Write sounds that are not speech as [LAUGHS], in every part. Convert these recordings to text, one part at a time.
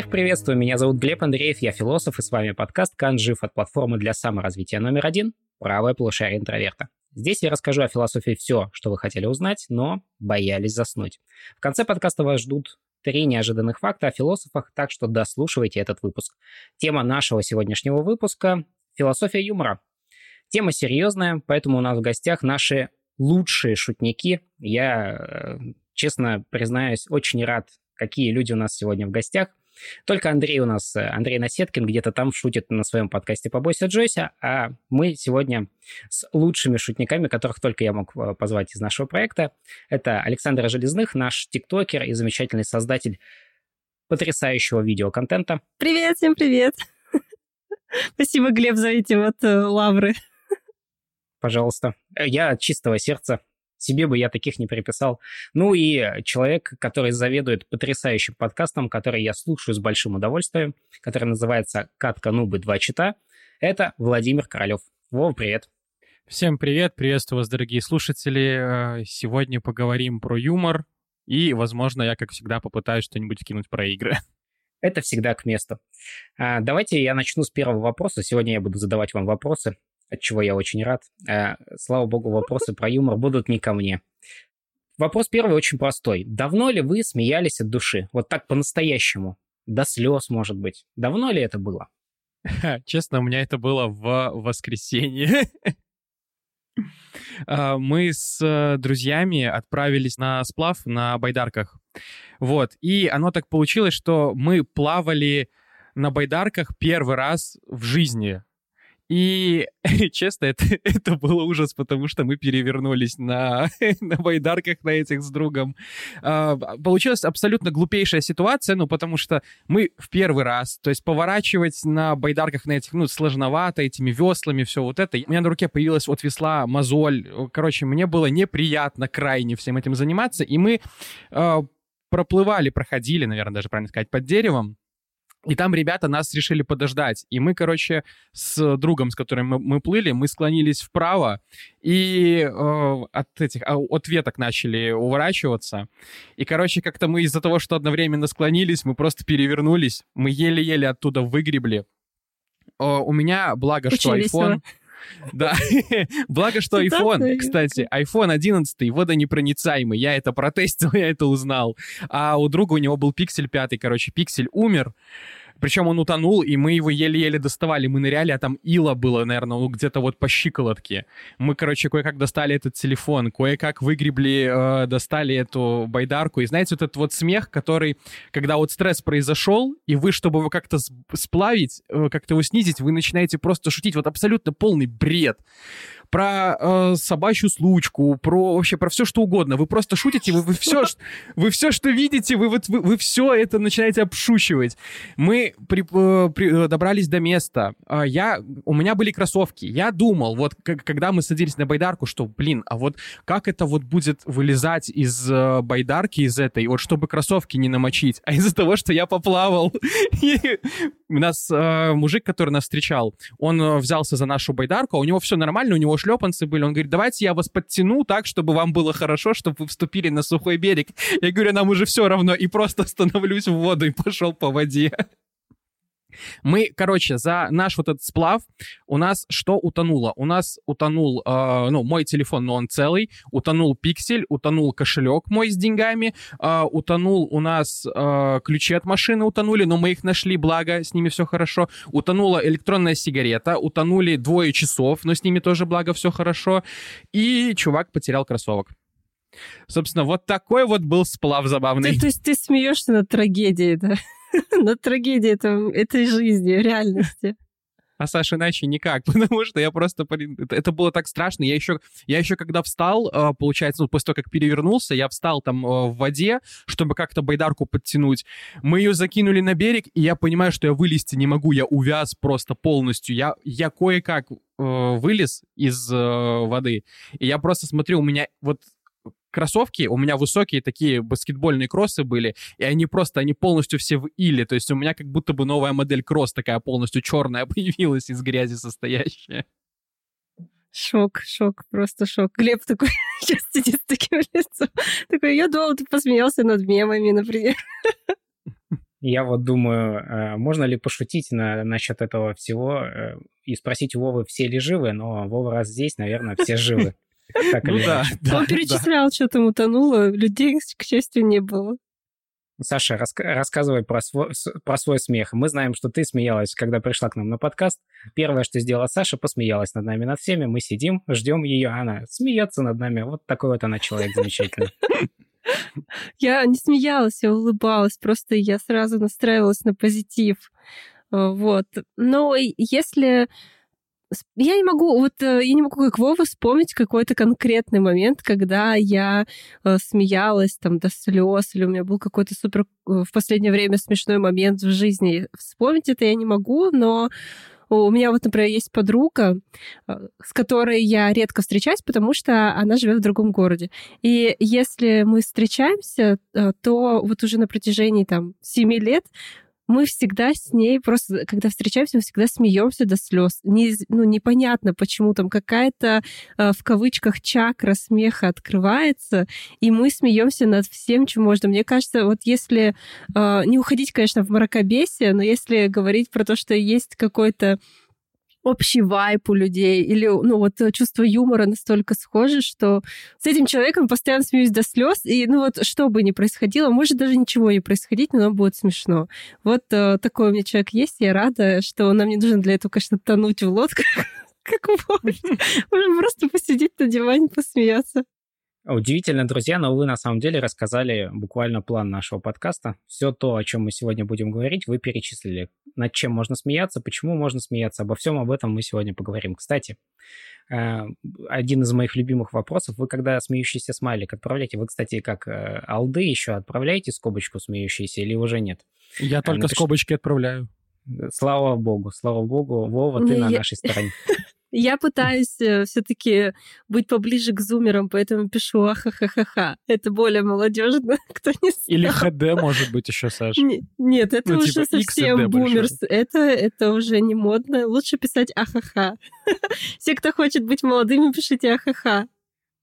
Всех приветствую, меня зовут Глеб Андреев, я философ, и с вами подкаст «Канжив» от платформы для саморазвития номер один «Правое полушарие интроверта». Здесь я расскажу о философии все, что вы хотели узнать, но боялись заснуть. В конце подкаста вас ждут три неожиданных факта о философах, так что дослушивайте этот выпуск. Тема нашего сегодняшнего выпуска – философия юмора. Тема серьезная, поэтому у нас в гостях наши лучшие шутники. Я, э, честно признаюсь, очень рад, какие люди у нас сегодня в гостях. Только Андрей у нас, э, Андрей Насеткин, где-то там шутит на своем подкасте «Побойся Джойса», а мы сегодня с лучшими шутниками, которых только я мог э, позвать из нашего проекта. Это Александр Железных, наш тиктокер и замечательный создатель потрясающего видеоконтента. Привет, всем привет! [LAUGHS] Спасибо, Глеб, за эти вот э, лавры. Пожалуйста. Я от чистого сердца себе бы я таких не приписал. Ну и человек, который заведует потрясающим подкастом, который я слушаю с большим удовольствием, который называется «Катка Нубы два чита», это Владимир Королев. Вова, привет. Всем привет, приветствую вас, дорогие слушатели. Э, сегодня поговорим про юмор, и, возможно, я, как всегда, попытаюсь что-нибудь вкинуть про игры. [LAUGHS] Это всегда к месту. А, давайте я начну с первого вопроса. Сегодня я буду задавать вам вопросы от чего я очень рад. Э, слава богу, вопросы про юмор будут не ко мне. Вопрос первый очень простой. Давно ли вы смеялись от души? Вот так по-настоящему? До слез, может быть. Давно ли это было? [LAUGHS] Честно, у меня это было в воскресенье. [LAUGHS] А, мы с друзьями отправились на сплав на байдарках. Вот. И оно так получилось, что мы плавали на байдарках первый раз в жизни. И, [LAUGHS] честно, это, [LAUGHS] это был ужас, потому что мы перевернулись на, [LAUGHS] на байдарках на этих с другом. А, получилась абсолютно глупейшая ситуация, ну, потому что мы в первый раз, то есть поворачивать на байдарках на этих, ну, сложновато, этими веслами, все вот это. У меня на руке появилась от весла мозоль. Короче, мне было неприятно крайне всем этим заниматься, и мы э, проплывали, проходили, наверное, даже правильно сказать, под деревом, и там ребята нас решили подождать. И мы, короче, с другом, с которым мы, мы плыли, мы склонились вправо и э, от этих а, от веток начали уворачиваться. И, короче, как-то мы из-за того, что одновременно склонились, мы просто перевернулись. Мы еле-еле оттуда выгребли. Э, у меня, благо, Очень что iPhone... Да, [LAUGHS] благо, что iPhone, кстати, iPhone 11 водонепроницаемый, я это протестил, [LAUGHS] я это узнал. А у друга у него был Pixel 5, короче, Pixel умер, причем он утонул, и мы его еле-еле доставали. Мы ныряли, а там ила было, наверное, ну, где-то вот по щиколотке. Мы, короче, кое-как достали этот телефон, кое-как выгребли, э, достали эту байдарку. И знаете, вот этот вот смех, который, когда вот стресс произошел, и вы, чтобы его как-то сплавить, э, как-то его снизить, вы начинаете просто шутить. Вот абсолютно полный бред про э, собачью случку, про вообще про все что угодно. Вы просто шутите, вы, вы все, вы все, что видите, вы вот вы, вы все это начинаете обшучивать. Мы при, э, при, э, добрались до места. Э, я у меня были кроссовки. Я думал, вот когда мы садились на байдарку, что, блин, а вот как это вот будет вылезать из э, байдарки из этой, вот чтобы кроссовки не намочить, а из-за того, что я поплавал. [LAUGHS] У нас э, мужик, который нас встречал, он э, взялся за нашу байдарку, а у него все нормально, у него шлепанцы были. Он говорит, давайте я вас подтяну так, чтобы вам было хорошо, чтобы вы вступили на сухой берег. Я говорю, нам уже все равно, и просто становлюсь в воду и пошел по воде. Мы, короче, за наш вот этот сплав у нас что утонуло? У нас утонул, э, ну, мой телефон, но он целый, утонул пиксель, утонул кошелек мой с деньгами, э, утонул у нас э, ключи от машины утонули, но мы их нашли, благо, с ними все хорошо. Утонула электронная сигарета, утонули двое часов, но с ними тоже, благо, все хорошо. И чувак потерял кроссовок. Собственно, вот такой вот был сплав забавный. Ты, то есть ты смеешься над трагедией, да? [LAUGHS] на трагедии это, этой жизни, реальности. А Саша иначе никак, [LAUGHS] потому что я просто... Это было так страшно. Я еще, я еще когда встал, а, получается, ну, после того, как перевернулся, я встал там а, в воде, чтобы как-то байдарку подтянуть. Мы ее закинули на берег, и я понимаю, что я вылезти не могу. Я увяз просто полностью. Я, я кое-как э, вылез из э, воды. И я просто смотрю, у меня вот кроссовки у меня высокие такие баскетбольные кроссы были, и они просто, они полностью все в иле, то есть у меня как будто бы новая модель кросс такая полностью черная [LAUGHS] появилась из грязи состоящая. Шок, шок, просто шок. Глеб такой [LAUGHS] сейчас сидит с таким [LAUGHS] лицом. Такой, я думал, ты посмеялся над мемами, например. Я вот думаю, э, можно ли пошутить на, насчет этого всего э, и спросить у Вовы, все ли живы, но Вова раз здесь, наверное, все живы. Так ну да, да, Он перечислял, да. что там утонуло, людей, к счастью, не было. Саша, раска- рассказывай про свой, про свой смех. Мы знаем, что ты смеялась, когда пришла к нам на подкаст. Первое, что сделала Саша, посмеялась над нами, над всеми. Мы сидим, ждем ее, она смеется над нами. Вот такой вот она человек замечательный. [LAUGHS] Я не смеялась, я улыбалась, просто я сразу настраивалась на позитив. Э, вот. Но если я не могу, вот э, я не могу как Вова вспомнить какой-то конкретный момент, когда я э, смеялась там до слез, или у меня был какой-то супер в последнее время смешной момент в жизни. Вспомнить это я не могу, но у меня вот, например, есть подруга, э, с которой я редко встречаюсь, потому что она живет в другом городе. И если мы встречаемся, э, то вот уже на протяжении там семи лет мы всегда с ней просто, когда встречаемся, мы всегда смеемся до слез. Не, ну, непонятно, почему там какая-то э, в кавычках чакра смеха открывается, и мы смеемся над всем, чем можно. Мне кажется, вот если э, не уходить, конечно, в мракобесие, но если говорить про то, что есть какой-то общий вайп у людей, или, ну, вот э, чувство юмора настолько схоже, что с этим человеком постоянно смеюсь до слез, и, ну, вот что бы ни происходило, может даже ничего не происходить, но будет смешно. Вот э, такой у меня человек есть, я рада, что нам не нужно для этого, конечно, тонуть в лодках, [LAUGHS] как можно. Можно просто посидеть на диване, посмеяться. Удивительно, друзья, но вы на самом деле рассказали буквально план нашего подкаста. Все то, о чем мы сегодня будем говорить, вы перечислили. Над чем можно смеяться, почему можно смеяться. Обо всем об этом мы сегодня поговорим. Кстати, э, один из моих любимых вопросов. Вы когда смеющийся смайлик отправляете, вы, кстати, как э, алды еще отправляете скобочку смеющийся или уже нет? Я только Напиш... скобочки отправляю. Слава богу, слава богу, Вова, ты на нашей стороне. [LAUGHS] Я пытаюсь э, все-таки быть поближе к зумерам, поэтому пишу ахахахаха. Это более молодежно, [LAUGHS] кто не знает. Или ХД, может быть, еще, Саша. нет, это ну, уже типа совсем бумерс. Это, это уже не модно. Лучше писать ахаха. [LAUGHS] Все, кто хочет быть молодыми, пишите ахаха.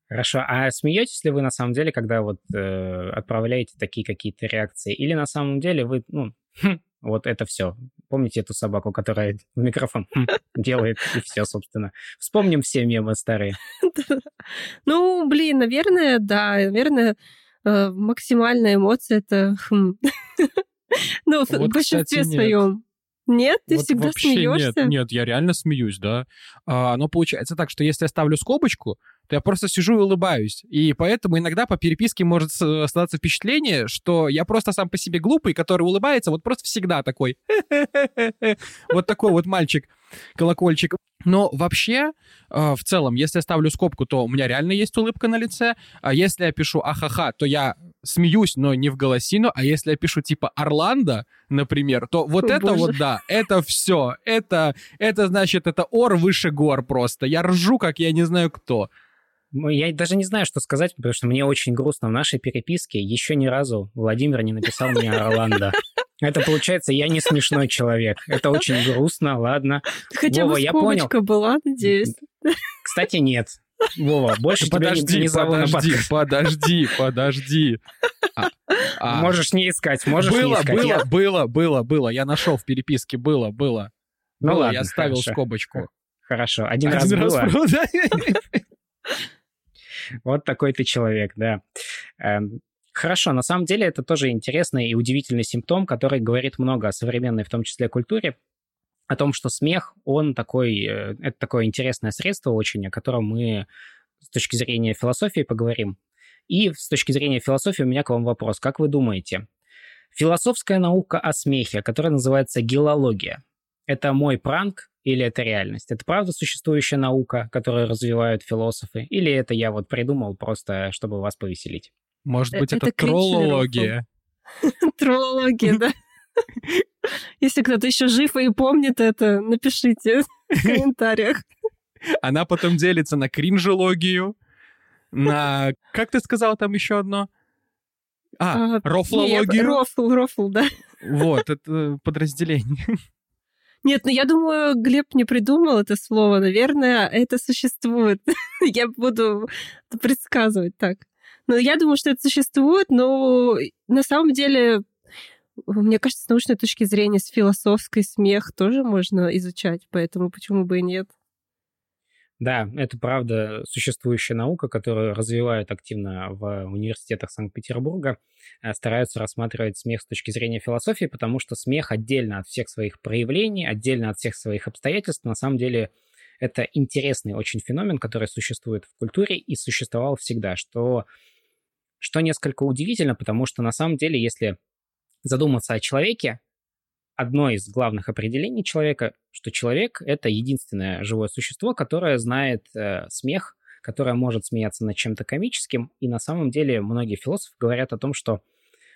Хорошо. А смеетесь ли вы на самом деле, когда вот э, отправляете такие какие-то реакции? Или на самом деле вы, ну, хм, вот это все. Помните эту собаку, которая [LAUGHS] в микрофон [LAUGHS] делает, и все, собственно. Вспомним все мемы старые. [LAUGHS] Ну, блин, наверное, да. Наверное, э, максимальная эмоция — это хм. Ну, в большинстве своем. Нет, ты вот всегда смеешься. Нет, нет, я реально смеюсь, да. А, но получается так, что если я ставлю скобочку, то я просто сижу и улыбаюсь. И поэтому иногда по переписке может создаться впечатление, что я просто сам по себе глупый, который улыбается вот просто всегда такой. [LAUGHS] Вот такой вот мальчик, колокольчик. Но вообще, э, в целом, если я ставлю скобку, то у меня реально есть улыбка на лице. А если я пишу ахаха, то я смеюсь, но не в голосину. А если я пишу типа Орландо, например, то вот О, это боже. вот, да, это все. Это, это значит, это ор выше гор просто. Я ржу, как я не знаю кто. Я даже не знаю, что сказать, потому что мне очень грустно. В нашей переписке еще ни разу Владимир не написал мне Орландо. Это получается, я не смешной человек. Это очень грустно, ладно. Хотя Вова, бы я понял. была, надеюсь. Кстати, нет. Вова, больше подожди, тебя не зову подожди, на [LAUGHS] подожди, подожди. А, а. Можешь не искать, можешь было, не искать. Было, я... было, было, было. Я нашел в переписке, было, было. Ну было, ладно, я ставил хорошо. скобочку. Хорошо, один, один раз, раз было. [LAUGHS] Вот такой ты человек, да. Эм, хорошо, на самом деле это тоже интересный и удивительный симптом, который говорит много о современной, в том числе, культуре, о том, что смех, он такой, э, это такое интересное средство очень, о котором мы с точки зрения философии поговорим. И с точки зрения философии у меня к вам вопрос. Как вы думаете, философская наука о смехе, которая называется гилология, это мой пранк или это реальность? Это правда существующая наука, которую развивают философы? Или это я вот придумал просто, чтобы вас повеселить? Может быть, это, это троллология? [LAUGHS] Троллология, да. [LAUGHS] Если кто-то еще жив и помнит это, напишите в [LAUGHS] комментариях. Она потом делится на кринжологию, на... Как ты сказал там еще одно? А, а рофлологию? Рофл, рофл, да. Вот, это подразделение. [LAUGHS] Нет, ну я думаю, Глеб не придумал это слово. Наверное, это существует. я буду предсказывать так. Но я думаю, что это существует, но на самом деле мне кажется, с научной точки зрения, с философской смех тоже можно изучать, поэтому почему бы и нет? Да, это правда существующая наука, которую развивают активно в университетах Санкт-Петербурга. Э, стараются рассматривать смех с точки зрения философии, потому что смех отдельно от всех своих проявлений, отдельно от всех своих обстоятельств, на самом деле это интересный очень феномен, который существует в культуре и существовал всегда, что, что несколько удивительно, потому что на самом деле, если задуматься о человеке, одно из главных определений человека, что человек — это единственное живое существо, которое знает э, смех, которое может смеяться над чем-то комическим. И на самом деле многие философы говорят о том, что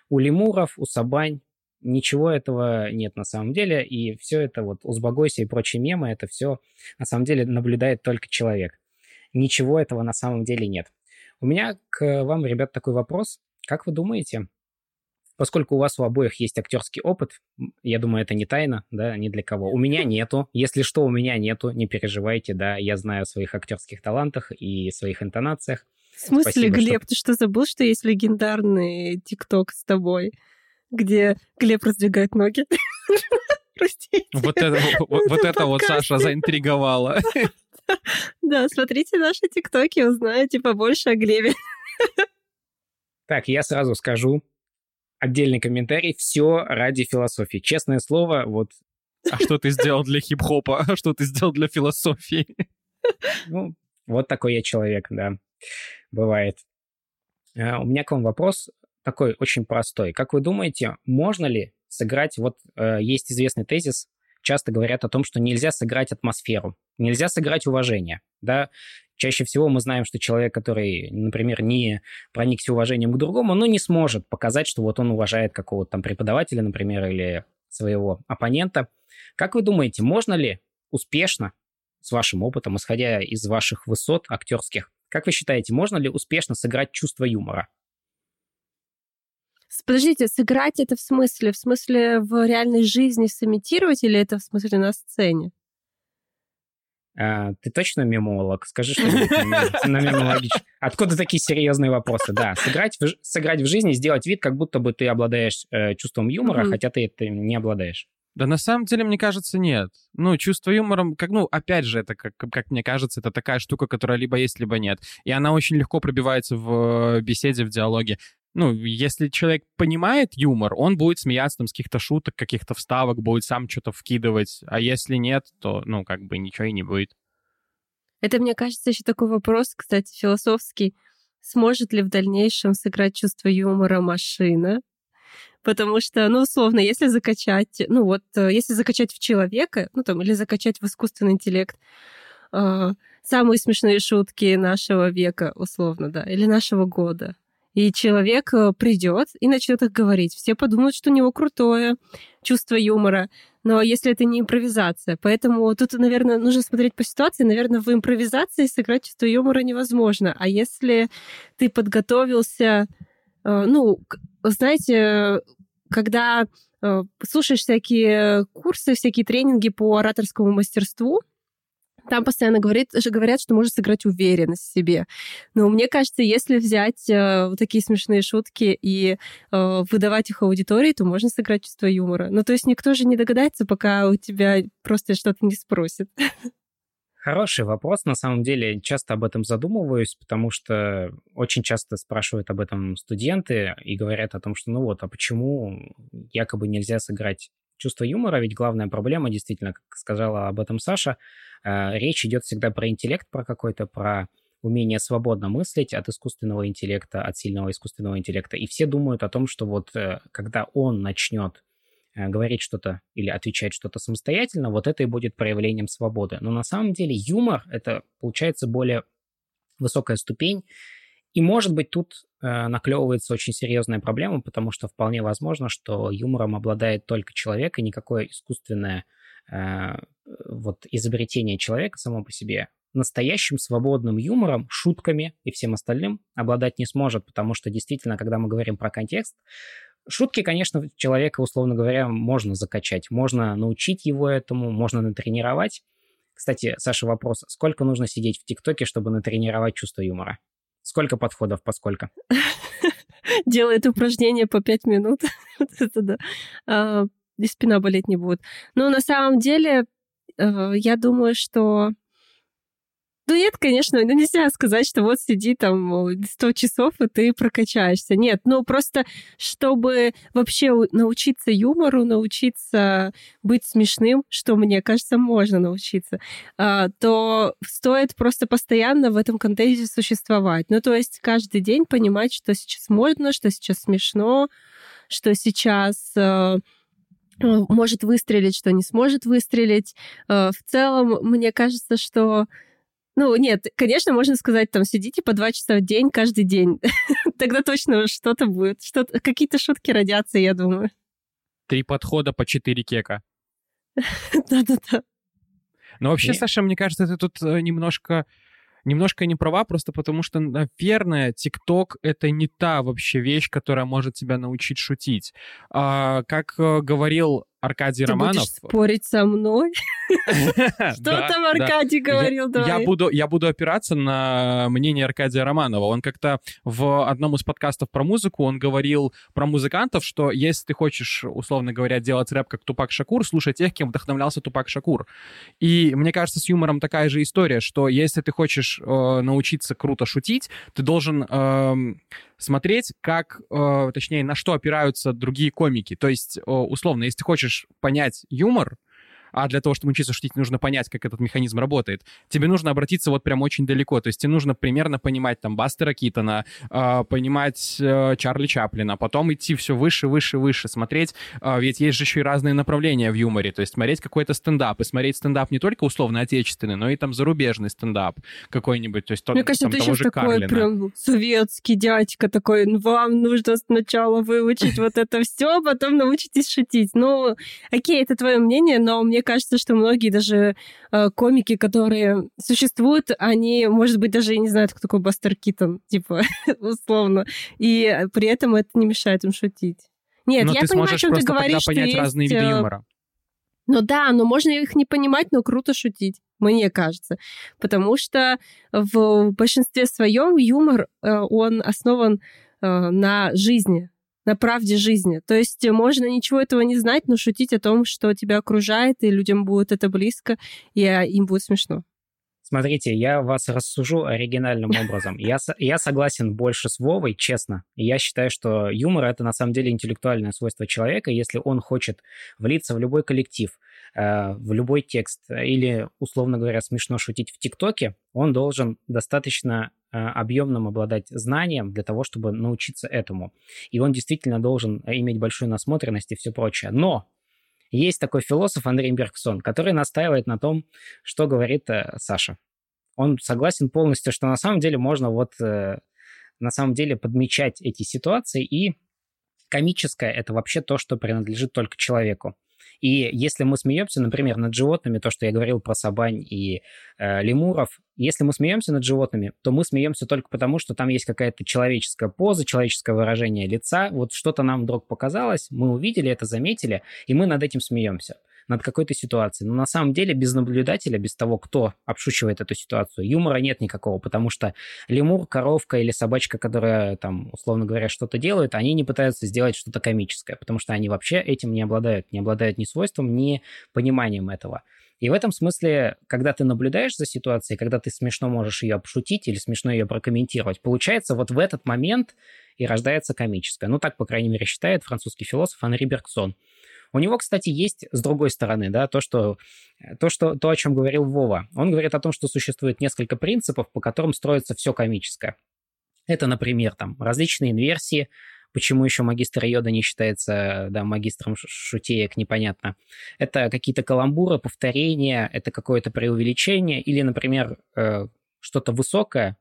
у лемуров, у сабань ничего этого нет на самом деле, и все это вот «Узбогойся» и прочие мемы, это все на самом деле наблюдает только человек. Ничего этого на самом деле нет. У меня к вам, ребят, такой вопрос. Как вы думаете, Поскольку у вас у обоих есть актерский опыт, я думаю, это не тайна, да, ни для кого. У меня нету. Если что, у меня нету, не переживайте, да, я знаю о своих актерских талантах и своих интонациях. В смысле, Спасибо, Глеб, что... ты что, забыл, что есть легендарный ТикТок с тобой, где Глеб раздвигает ноги? [LAUGHS] Простите. Вот это вот, это вот Саша заинтриговала. [LAUGHS] Да, смотрите наши ТикТоки, узнаете побольше о Глебе. Так, я сразу скажу, отдельный комментарий. Все ради философии. Честное слово, вот... А что ты сделал для хип-хопа? А что ты сделал для философии? Ну, вот такой я человек, да. Бывает. А, у меня к вам вопрос такой очень простой. Как вы думаете, можно ли сыграть... Вот э, есть известный тезис, часто говорят о том, что нельзя сыграть атмосферу, нельзя сыграть уважение, да, Чаще всего мы знаем, что человек, который, например, не проникся уважением к другому, но не сможет показать, что вот он уважает какого-то там преподавателя, например, или своего оппонента. Как вы думаете, можно ли успешно, с вашим опытом, исходя из ваших высот актерских, как вы считаете, можно ли успешно сыграть чувство юмора? Подождите, сыграть это в смысле? В смысле в реальной жизни сымитировать или это в смысле на сцене? А, ты точно мемолог? Скажи что-нибудь на мемологич. Откуда такие серьезные вопросы? Да, сыграть в, сыграть в жизни, сделать вид, как будто бы ты обладаешь э, чувством юмора, mm-hmm. хотя ты это не обладаешь. Да на самом деле, мне кажется, нет. Ну, чувство юмора, как, ну, опять же, это, как, как мне кажется, это такая штука, которая либо есть, либо нет. И она очень легко пробивается в э, беседе, в диалоге ну, если человек понимает юмор, он будет смеяться там с каких-то шуток, каких-то вставок, будет сам что-то вкидывать. А если нет, то, ну, как бы ничего и не будет. Это, мне кажется, еще такой вопрос, кстати, философский. Сможет ли в дальнейшем сыграть чувство юмора машина? Потому что, ну, условно, если закачать, ну вот, э, если закачать в человека, ну там, или закачать в искусственный интеллект, э, самые смешные шутки нашего века, условно, да, или нашего года, и человек э, придет и начнет их говорить. Все подумают, что у него крутое чувство юмора. Но если это не импровизация, поэтому тут, наверное, нужно смотреть по ситуации. Наверное, в импровизации сыграть чувство юмора невозможно. А если ты подготовился, э, ну, знаете, когда э, слушаешь всякие курсы, всякие тренинги по ораторскому мастерству, там постоянно говорит, говорят, что может сыграть уверенность в себе. Но мне кажется, если взять э, вот такие смешные шутки и э, выдавать их аудитории, то можно сыграть чувство юмора. Ну, то есть никто же не догадается, пока у тебя просто что-то не спросит. Хороший вопрос. На самом деле, часто об этом задумываюсь, потому что очень часто спрашивают об этом студенты и говорят о том, что ну вот, а почему якобы нельзя сыграть чувство юмора, ведь главная проблема, действительно, как сказала об этом Саша, э, речь идет всегда про интеллект, про какой-то, про умение свободно мыслить от искусственного интеллекта, от сильного искусственного интеллекта. И все думают о том, что вот э, когда он начнет э, говорить что-то или отвечать что-то самостоятельно, вот это и будет проявлением свободы. Но на самом деле юмор — это, получается, более высокая ступень, и, может быть, тут э, наклевывается очень серьезная проблема, потому что вполне возможно, что юмором обладает только человек, и никакое искусственное э, вот изобретение человека само по себе настоящим свободным юмором, шутками и всем остальным обладать не сможет, потому что действительно, когда мы говорим про контекст, шутки, конечно, человека, условно говоря, можно закачать, можно научить его этому, можно натренировать. Кстати, Саша, вопрос, сколько нужно сидеть в ТикТоке, чтобы натренировать чувство юмора? Сколько подходов, поскольку? [LAUGHS] делает упражнения по пять минут. [LAUGHS] это да. А, и спина болеть не будет. Но на самом деле, э, я думаю, что ну нет, конечно, ну нельзя сказать, что вот сиди там 100 часов, и ты прокачаешься. Нет, ну просто чтобы вообще научиться юмору, научиться быть смешным, что мне кажется, можно научиться, а, то стоит просто постоянно в этом контексте существовать. Ну то есть каждый день понимать, что сейчас можно, что сейчас смешно, что сейчас э, может выстрелить, что не сможет выстрелить. Э, в целом, мне кажется, что ну, нет, конечно, можно сказать, там, сидите по два часа в день каждый день. [LAUGHS] Тогда точно что-то будет. Что какие-то шутки родятся, я думаю. Три подхода по четыре кека. [LAUGHS] Да-да-да. Но вообще, Саша, мне кажется, ты тут э, немножко немножко не права, просто потому что, наверное, ТикТок — это не та вообще вещь, которая может тебя научить шутить. А, как э, говорил Аркадий Ты Романов. Будешь спорить со мной? [LAUGHS] Что там Аркадий говорил? Я буду, я буду опираться на мнение Аркадия Романова. Он как-то в одном из подкастов про музыку, он говорил про музыкантов, что если ты хочешь, условно говоря, делать рэп как Тупак Шакур, слушай тех, кем вдохновлялся Тупак Шакур. И мне кажется, с юмором такая же история, что если ты хочешь э, научиться круто шутить, ты должен э, смотреть, как, э, точнее, на что опираются другие комики. То есть, э, условно, если ты хочешь понять юмор, а для того, чтобы учиться шутить, нужно понять, как этот механизм работает. Тебе нужно обратиться вот прям очень далеко. То есть тебе нужно примерно понимать там Бастера Китона, э, понимать э, Чарли Чаплина, потом идти все выше, выше, выше, смотреть, э, ведь есть же еще и разные направления в юморе, то есть смотреть какой-то стендап, и смотреть стендап не только условно отечественный, но и там зарубежный стендап какой-нибудь, то есть Мне кажется, там, ты сейчас такой Карлина. прям советский дядька такой, «Ну, вам нужно сначала выучить вот это все, потом научитесь шутить. Ну, окей, это твое мнение, но мне кажется, что многие даже э, комики, которые существуют, они, может быть, даже и не знают, кто такой Бастер Китон, типа, [LAUGHS] условно. И при этом это не мешает им шутить. Нет, но я ты понимаю, о чем ты говоришь. тогда понять что разные есть, виды э, юмора. Ну да, но можно их не понимать, но круто шутить, мне кажется. Потому что в большинстве своем юмор, э, он основан э, на жизни, на правде жизни. То есть можно ничего этого не знать, но шутить о том, что тебя окружает, и людям будет это близко, и а, им будет смешно. Смотрите, я вас рассужу оригинальным образом. Я, я согласен больше с Вовой, честно. Я считаю, что юмор — это на самом деле интеллектуальное свойство человека. Если он хочет влиться в любой коллектив, э, в любой текст или, условно говоря, смешно шутить в ТикТоке, он должен достаточно э, объемным обладать знанием для того, чтобы научиться этому. И он действительно должен иметь большую насмотренность и все прочее. Но есть такой философ Андрей Бергсон, который настаивает на том, что говорит э, Саша. Он согласен полностью, что на самом деле можно вот э, на самом деле подмечать эти ситуации, и комическое это вообще то, что принадлежит только человеку. И если мы смеемся, например, над животными, то, что я говорил про собань и э, лемуров, если мы смеемся над животными, то мы смеемся только потому, что там есть какая-то человеческая поза, человеческое выражение лица. Вот что-то нам вдруг показалось, мы увидели это, заметили, и мы над этим смеемся над какой-то ситуацией. Но на самом деле без наблюдателя, без того, кто обшучивает эту ситуацию, юмора нет никакого, потому что лемур, коровка или собачка, которая там, условно говоря, что-то делает, они не пытаются сделать что-то комическое, потому что они вообще этим не обладают, не обладают ни свойством, ни пониманием этого. И в этом смысле, когда ты наблюдаешь за ситуацией, когда ты смешно можешь ее обшутить или смешно ее прокомментировать, получается, вот в этот момент и рождается комическое. Ну, так, по крайней мере, считает французский философ Анри Бергсон. У него, кстати, есть с другой стороны, да, то, что, то, что, то, о чем говорил Вова. Он говорит о том, что существует несколько принципов, по которым строится все комическое. Это, например, там различные инверсии, Почему еще магистр Йода не считается да, магистром шутеек, непонятно. Это какие-то каламбуры, повторения, это какое-то преувеличение или, например, э, что-то высокое, э,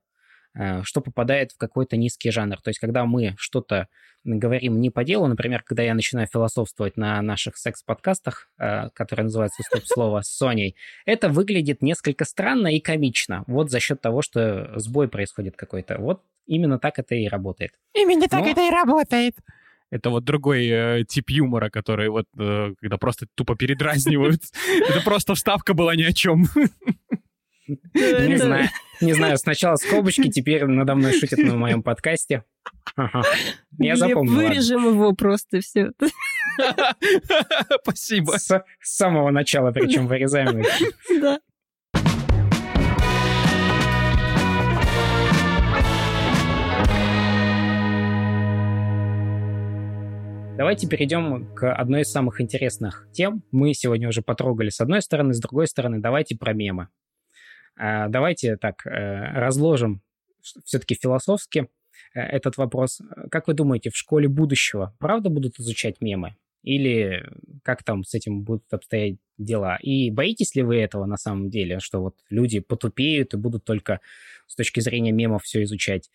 что попадает в какой-то низкий жанр. То есть, когда мы что-то говорим не по делу, например, когда я начинаю философствовать на наших секс-подкастах, э, которые называются «Стоп-слово» с Соней, это выглядит несколько странно и комично. Вот за счет того, что сбой происходит какой-то. Вот именно так это и работает. Именно так Но... это и работает. Это вот другой э, тип юмора, который вот, э, когда просто тупо передразнивают. [LAUGHS] Это просто вставка была ни о чем. [LAUGHS] Не знаю. Не знаю, сначала скобочки, теперь надо мной шутят на моем подкасте. Ага. Я запомнил. Вырежем его просто все. Спасибо. С самого начала, причем вырезаем. Да. Давайте перейдем к одной из самых интересных тем. Мы сегодня уже потрогали с одной стороны, с другой стороны, давайте про мемы. А, давайте так э, разложим все-таки философски э, этот вопрос. Как вы думаете, в школе будущего правда будут изучать мемы? Или как там с этим будут обстоять дела? И боитесь ли вы этого на самом деле, что вот люди потупеют и будут только с точки зрения мемов все изучать?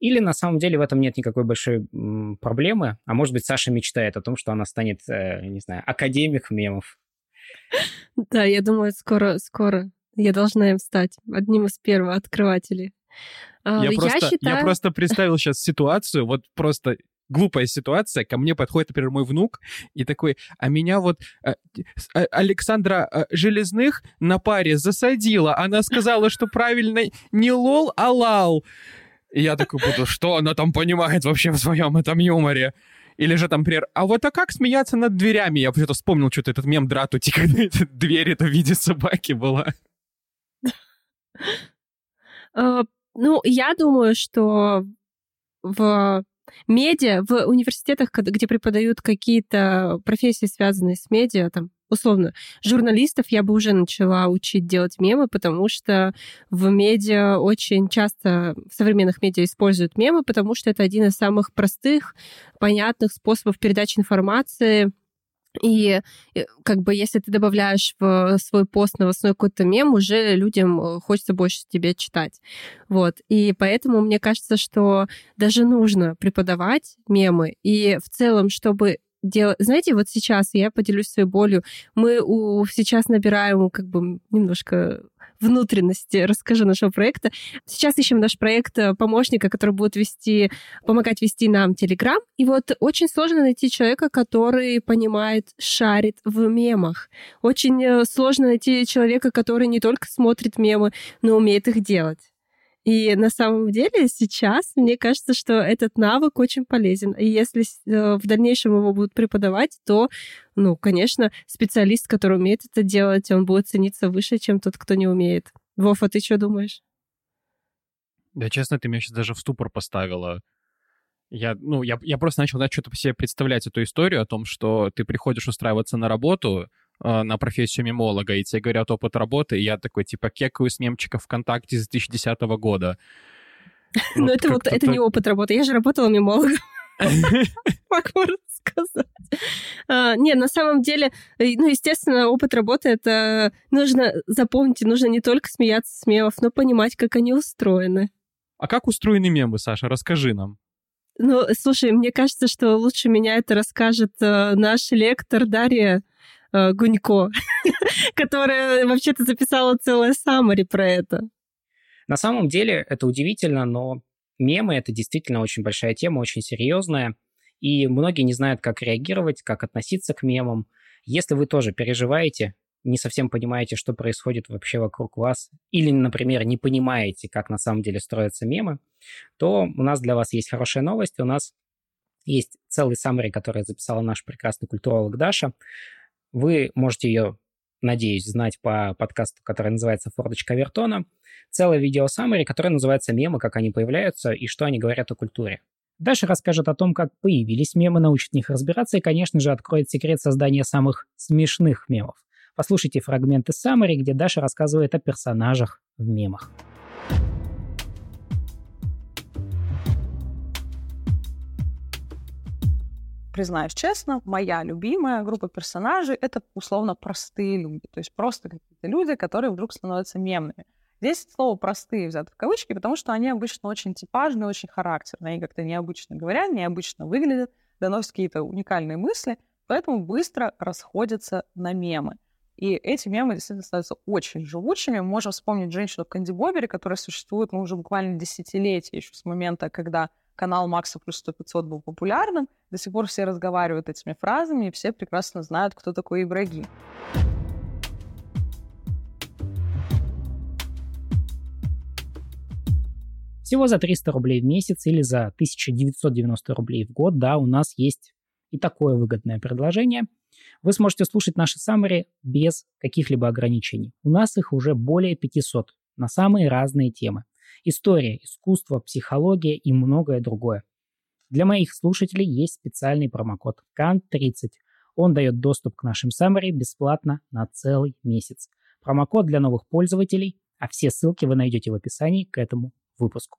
Или на самом деле в этом нет никакой большой проблемы, а может быть Саша мечтает о том, что она станет, э, не знаю, академик мемов. Да, я думаю, скоро, скоро я должна им стать одним из первых открывателей. А, я, я, просто, считаю... я просто представил сейчас ситуацию, вот просто глупая ситуация, ко мне подходит, например, мой внук и такой, а меня вот э, Александра э, Железных на паре засадила, она сказала, что правильно не лол, а лал. И я такой буду, что она там понимает вообще в своем этом юморе? Или же там, например, а вот а как смеяться над дверями? Я почему-то вспомнил что-то этот мем Дратути, [LAUGHS] когда эта дверь это в виде собаки была. А, ну, я думаю, что в медиа, в университетах, где преподают какие-то профессии, связанные с медиа, там, условно, журналистов я бы уже начала учить делать мемы, потому что в медиа очень часто, в современных медиа используют мемы, потому что это один из самых простых, понятных способов передачи информации, и как бы если ты добавляешь в свой пост новостной какой-то мем, уже людям э, хочется больше тебе читать. Вот. И поэтому мне кажется, что даже нужно преподавать мемы. И в целом, чтобы делать... Знаете, вот сейчас я поделюсь своей болью. Мы у... сейчас набираем как бы немножко внутренности, расскажу нашего проекта. Сейчас ищем наш проект э, помощника, который будет вести, помогать вести нам Телеграм. И вот очень сложно найти человека, который понимает, шарит в мемах. Очень э, сложно найти человека, который не только смотрит мемы, но умеет их делать. И на самом деле сейчас мне кажется, что этот навык очень полезен. И если э, в дальнейшем его будут преподавать, то, ну, конечно, специалист, который умеет это делать, он будет цениться выше, чем тот, кто не умеет. Вов, а ты что думаешь? Да, честно, ты меня сейчас даже в ступор поставила. Я, ну, я, я просто начал да, что-то себе представлять эту историю о том, что ты приходишь устраиваться на работу, на профессию мемолога, и тебе говорят опыт работы, и я такой, типа, кекаю с мемчиков ВКонтакте с 2010 года. [LAUGHS] Ну, это вот, это не опыт работы. Я же работала мемологом. [LAUGHS] [LAUGHS] Могу сказать. А, не, на самом деле, э, ну, естественно, опыт работы это нужно запомнить, нужно не только смеяться с мемов, но понимать, как они устроены. А как устроены мемы, Саша? Расскажи нам. Ну, слушай, мне кажется, что лучше меня это расскажет э, наш лектор Дарья э, Гунько, [LAUGHS] которая вообще-то записала целое саммари про это. На самом деле это удивительно, но мемы — это действительно очень большая тема, очень серьезная, и многие не знают, как реагировать, как относиться к мемам. Если вы тоже переживаете, не совсем понимаете, что происходит вообще вокруг вас, или, например, не понимаете, как на самом деле строятся мемы, то у нас для вас есть хорошая новость. У нас есть целый саммари, который записала наш прекрасный культуролог Даша. Вы можете ее, надеюсь, знать по подкасту, который называется «Фордочка Вертона». Целое видео саммари, которое называется «Мемы. Как они появляются и что они говорят о культуре». Даша расскажет о том, как появились мемы, научит в них разбираться и, конечно же, откроет секрет создания самых смешных мемов. Послушайте фрагменты саммари, где Даша рассказывает о персонажах в мемах. Признаюсь честно, моя любимая группа персонажей — это условно простые люди. То есть просто какие-то люди, которые вдруг становятся мемными. Здесь слово «простые» взято в кавычки, потому что они обычно очень типажные, очень характерные. Они как-то необычно говорят, необычно выглядят, доносят какие-то уникальные мысли, поэтому быстро расходятся на мемы. И эти мемы действительно становятся очень живучими. Можем вспомнить женщину Кэнди Бобери, которая существует ну, уже буквально десятилетия, еще с момента, когда канал Макса плюс 100 500 был популярным. До сих пор все разговаривают этими фразами, и все прекрасно знают, кто такой Ибрагим. Всего за 300 рублей в месяц или за 1990 рублей в год, да, у нас есть и такое выгодное предложение. Вы сможете слушать наши саммари без каких-либо ограничений. У нас их уже более 500 на самые разные темы. История, искусство, психология и многое другое. Для моих слушателей есть специальный промокод CAN30. Он дает доступ к нашим summary бесплатно на целый месяц. Промокод для новых пользователей, а все ссылки вы найдете в описании к этому выпуску.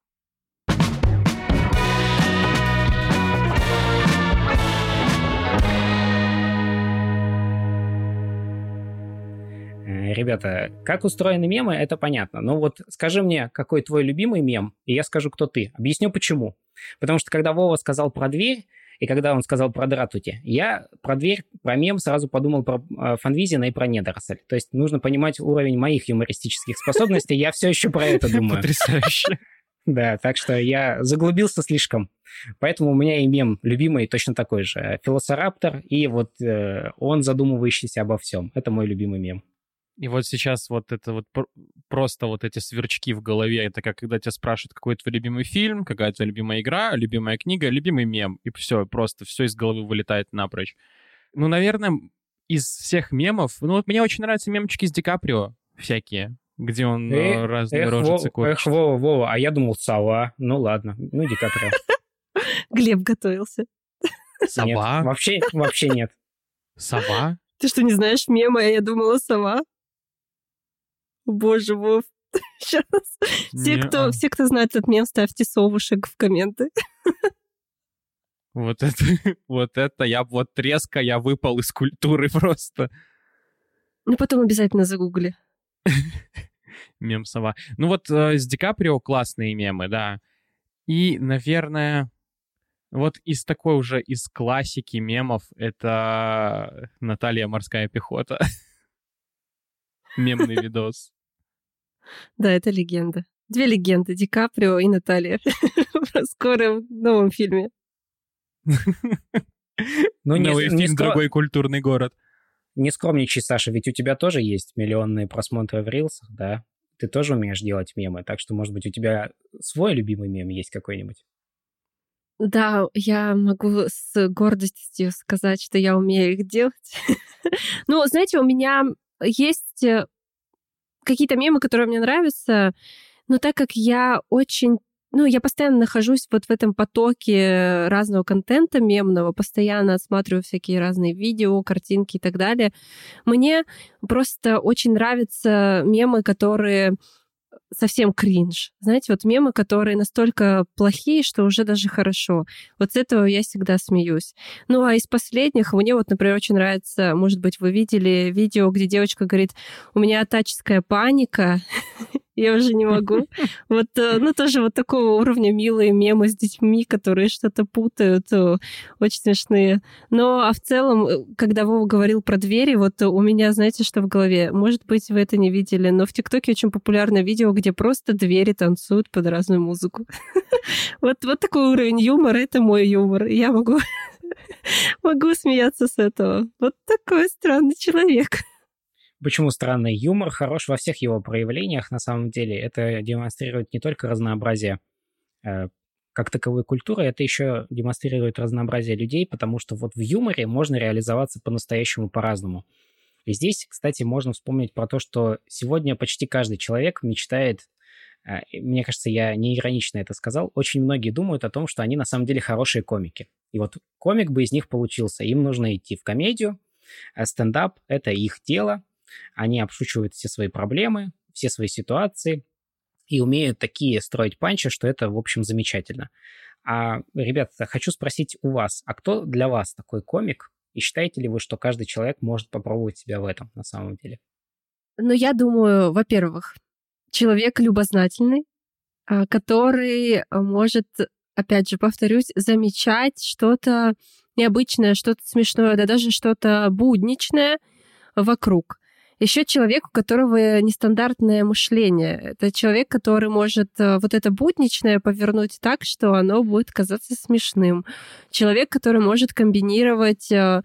Ребята, как устроены мемы, это понятно. Но вот скажи мне, какой твой любимый мем, и я скажу, кто ты. Объясню почему. Потому что когда Вова сказал про дверь, и когда он сказал про Дратути, я про дверь, про мем сразу подумал про э, Фанвизина и про недоросль. То есть нужно понимать уровень моих юмористических способностей. Я все еще про это думаю. Потрясающе. Да, так что я заглубился слишком. Поэтому у меня и мем любимый точно такой же. Филосораптор и вот э, он задумывающийся обо всем. Это мой любимый мем. И вот сейчас вот это вот просто вот эти сверчки в голове, это как когда тебя спрашивают, какой твой любимый фильм, какая твоя любимая игра, любимая книга, любимый мем, и все, просто все из головы вылетает напрочь. Ну, наверное, из всех мемов, ну вот мне очень нравятся мемчики с Ди Каприо всякие, где он э, разные эх, рожицы Вова, Эх, Вова, Вова, а я думал сова. Ну ладно, ну Ди Каприо. [LAUGHS] Глеб готовился. Сова? Нет, вообще, вообще нет. Сова? Ты что, не знаешь мема, а я думала сова? Боже, Вов. Сейчас. Все, кто, все, кто знает этот мем, ставьте совушек в комменты. [LAUGHS] Вот это, [LAUGHS] вот это, я вот резко я выпал из культуры просто. Ну, потом обязательно загугли. [LAUGHS] Мем сова. Ну вот э, с Ди Каприо классные мемы, да. И, наверное, вот из такой уже, из классики мемов, это Наталья Морская пехота. Мемный видос. Да, это легенда. Две легенды, Ди Каприо и Наталья. [LAUGHS] В новом фильме. Ну, Новый не, фильм «Другой культурный город». Не скромничай, Саша, ведь у тебя тоже есть миллионные просмотры в рилсах, да? Ты тоже умеешь делать мемы, так что, может быть, у тебя свой любимый мем есть какой-нибудь? Да, я могу с гордостью сказать, что я умею их делать. [LAUGHS] ну, знаете, у меня есть э, какие-то мемы, которые мне нравятся, но так как я очень ну, я постоянно нахожусь вот в этом потоке разного контента мемного, постоянно осматриваю всякие разные видео, картинки и так далее. Мне просто очень нравятся мемы, которые совсем кринж. Знаете, вот мемы, которые настолько плохие, что уже даже хорошо. Вот с этого я всегда смеюсь. Ну, а из последних мне вот, например, очень нравится, может быть, вы видели видео, где девочка говорит, у меня таческая паника, [LAUGHS] я уже не [LAUGHS] могу. Вот, э, ну, тоже вот такого уровня милые мемы с детьми, которые что-то путают, э, очень смешные. Но, а в целом, э, когда Вова говорил про двери, вот у меня, знаете, что в голове? Может быть, вы это не видели, но в ТикТоке очень популярное видео, где просто двери танцуют под разную музыку. [LAUGHS] Вот, вот такой уровень юмора, это мой юмор. Я могу, [LAUGHS] могу смеяться с этого. Вот такой странный человек. Почему странный юмор хорош во всех его проявлениях, на самом деле. Это демонстрирует не только разнообразие э, как таковой культуры, это еще демонстрирует разнообразие людей, потому что вот в юморе можно реализоваться по-настоящему по-разному. И здесь, кстати, можно вспомнить про то, что сегодня почти каждый человек мечтает, э, мне кажется, я не иронично это сказал, очень многие думают о том, что они на самом деле хорошие комики. И вот комик бы из них получился. Им нужно идти в комедию, а стендап — это их дело, они обшучивают все свои проблемы, все свои ситуации и умеют такие строить панчи, что это, в общем, замечательно. А, ребята, хочу спросить у вас, а кто для вас такой комик? И считаете ли вы, что каждый человек может попробовать себя в этом на самом деле? Ну, я думаю, во-первых, человек любознательный, а, который может, опять же, повторюсь, замечать что-то необычное, что-то смешное, да даже что-то будничное вокруг. Еще человек, у которого нестандартное мышление. Это человек, который может э, вот это будничное повернуть так, что оно будет казаться смешным. Человек, который может комбинировать э,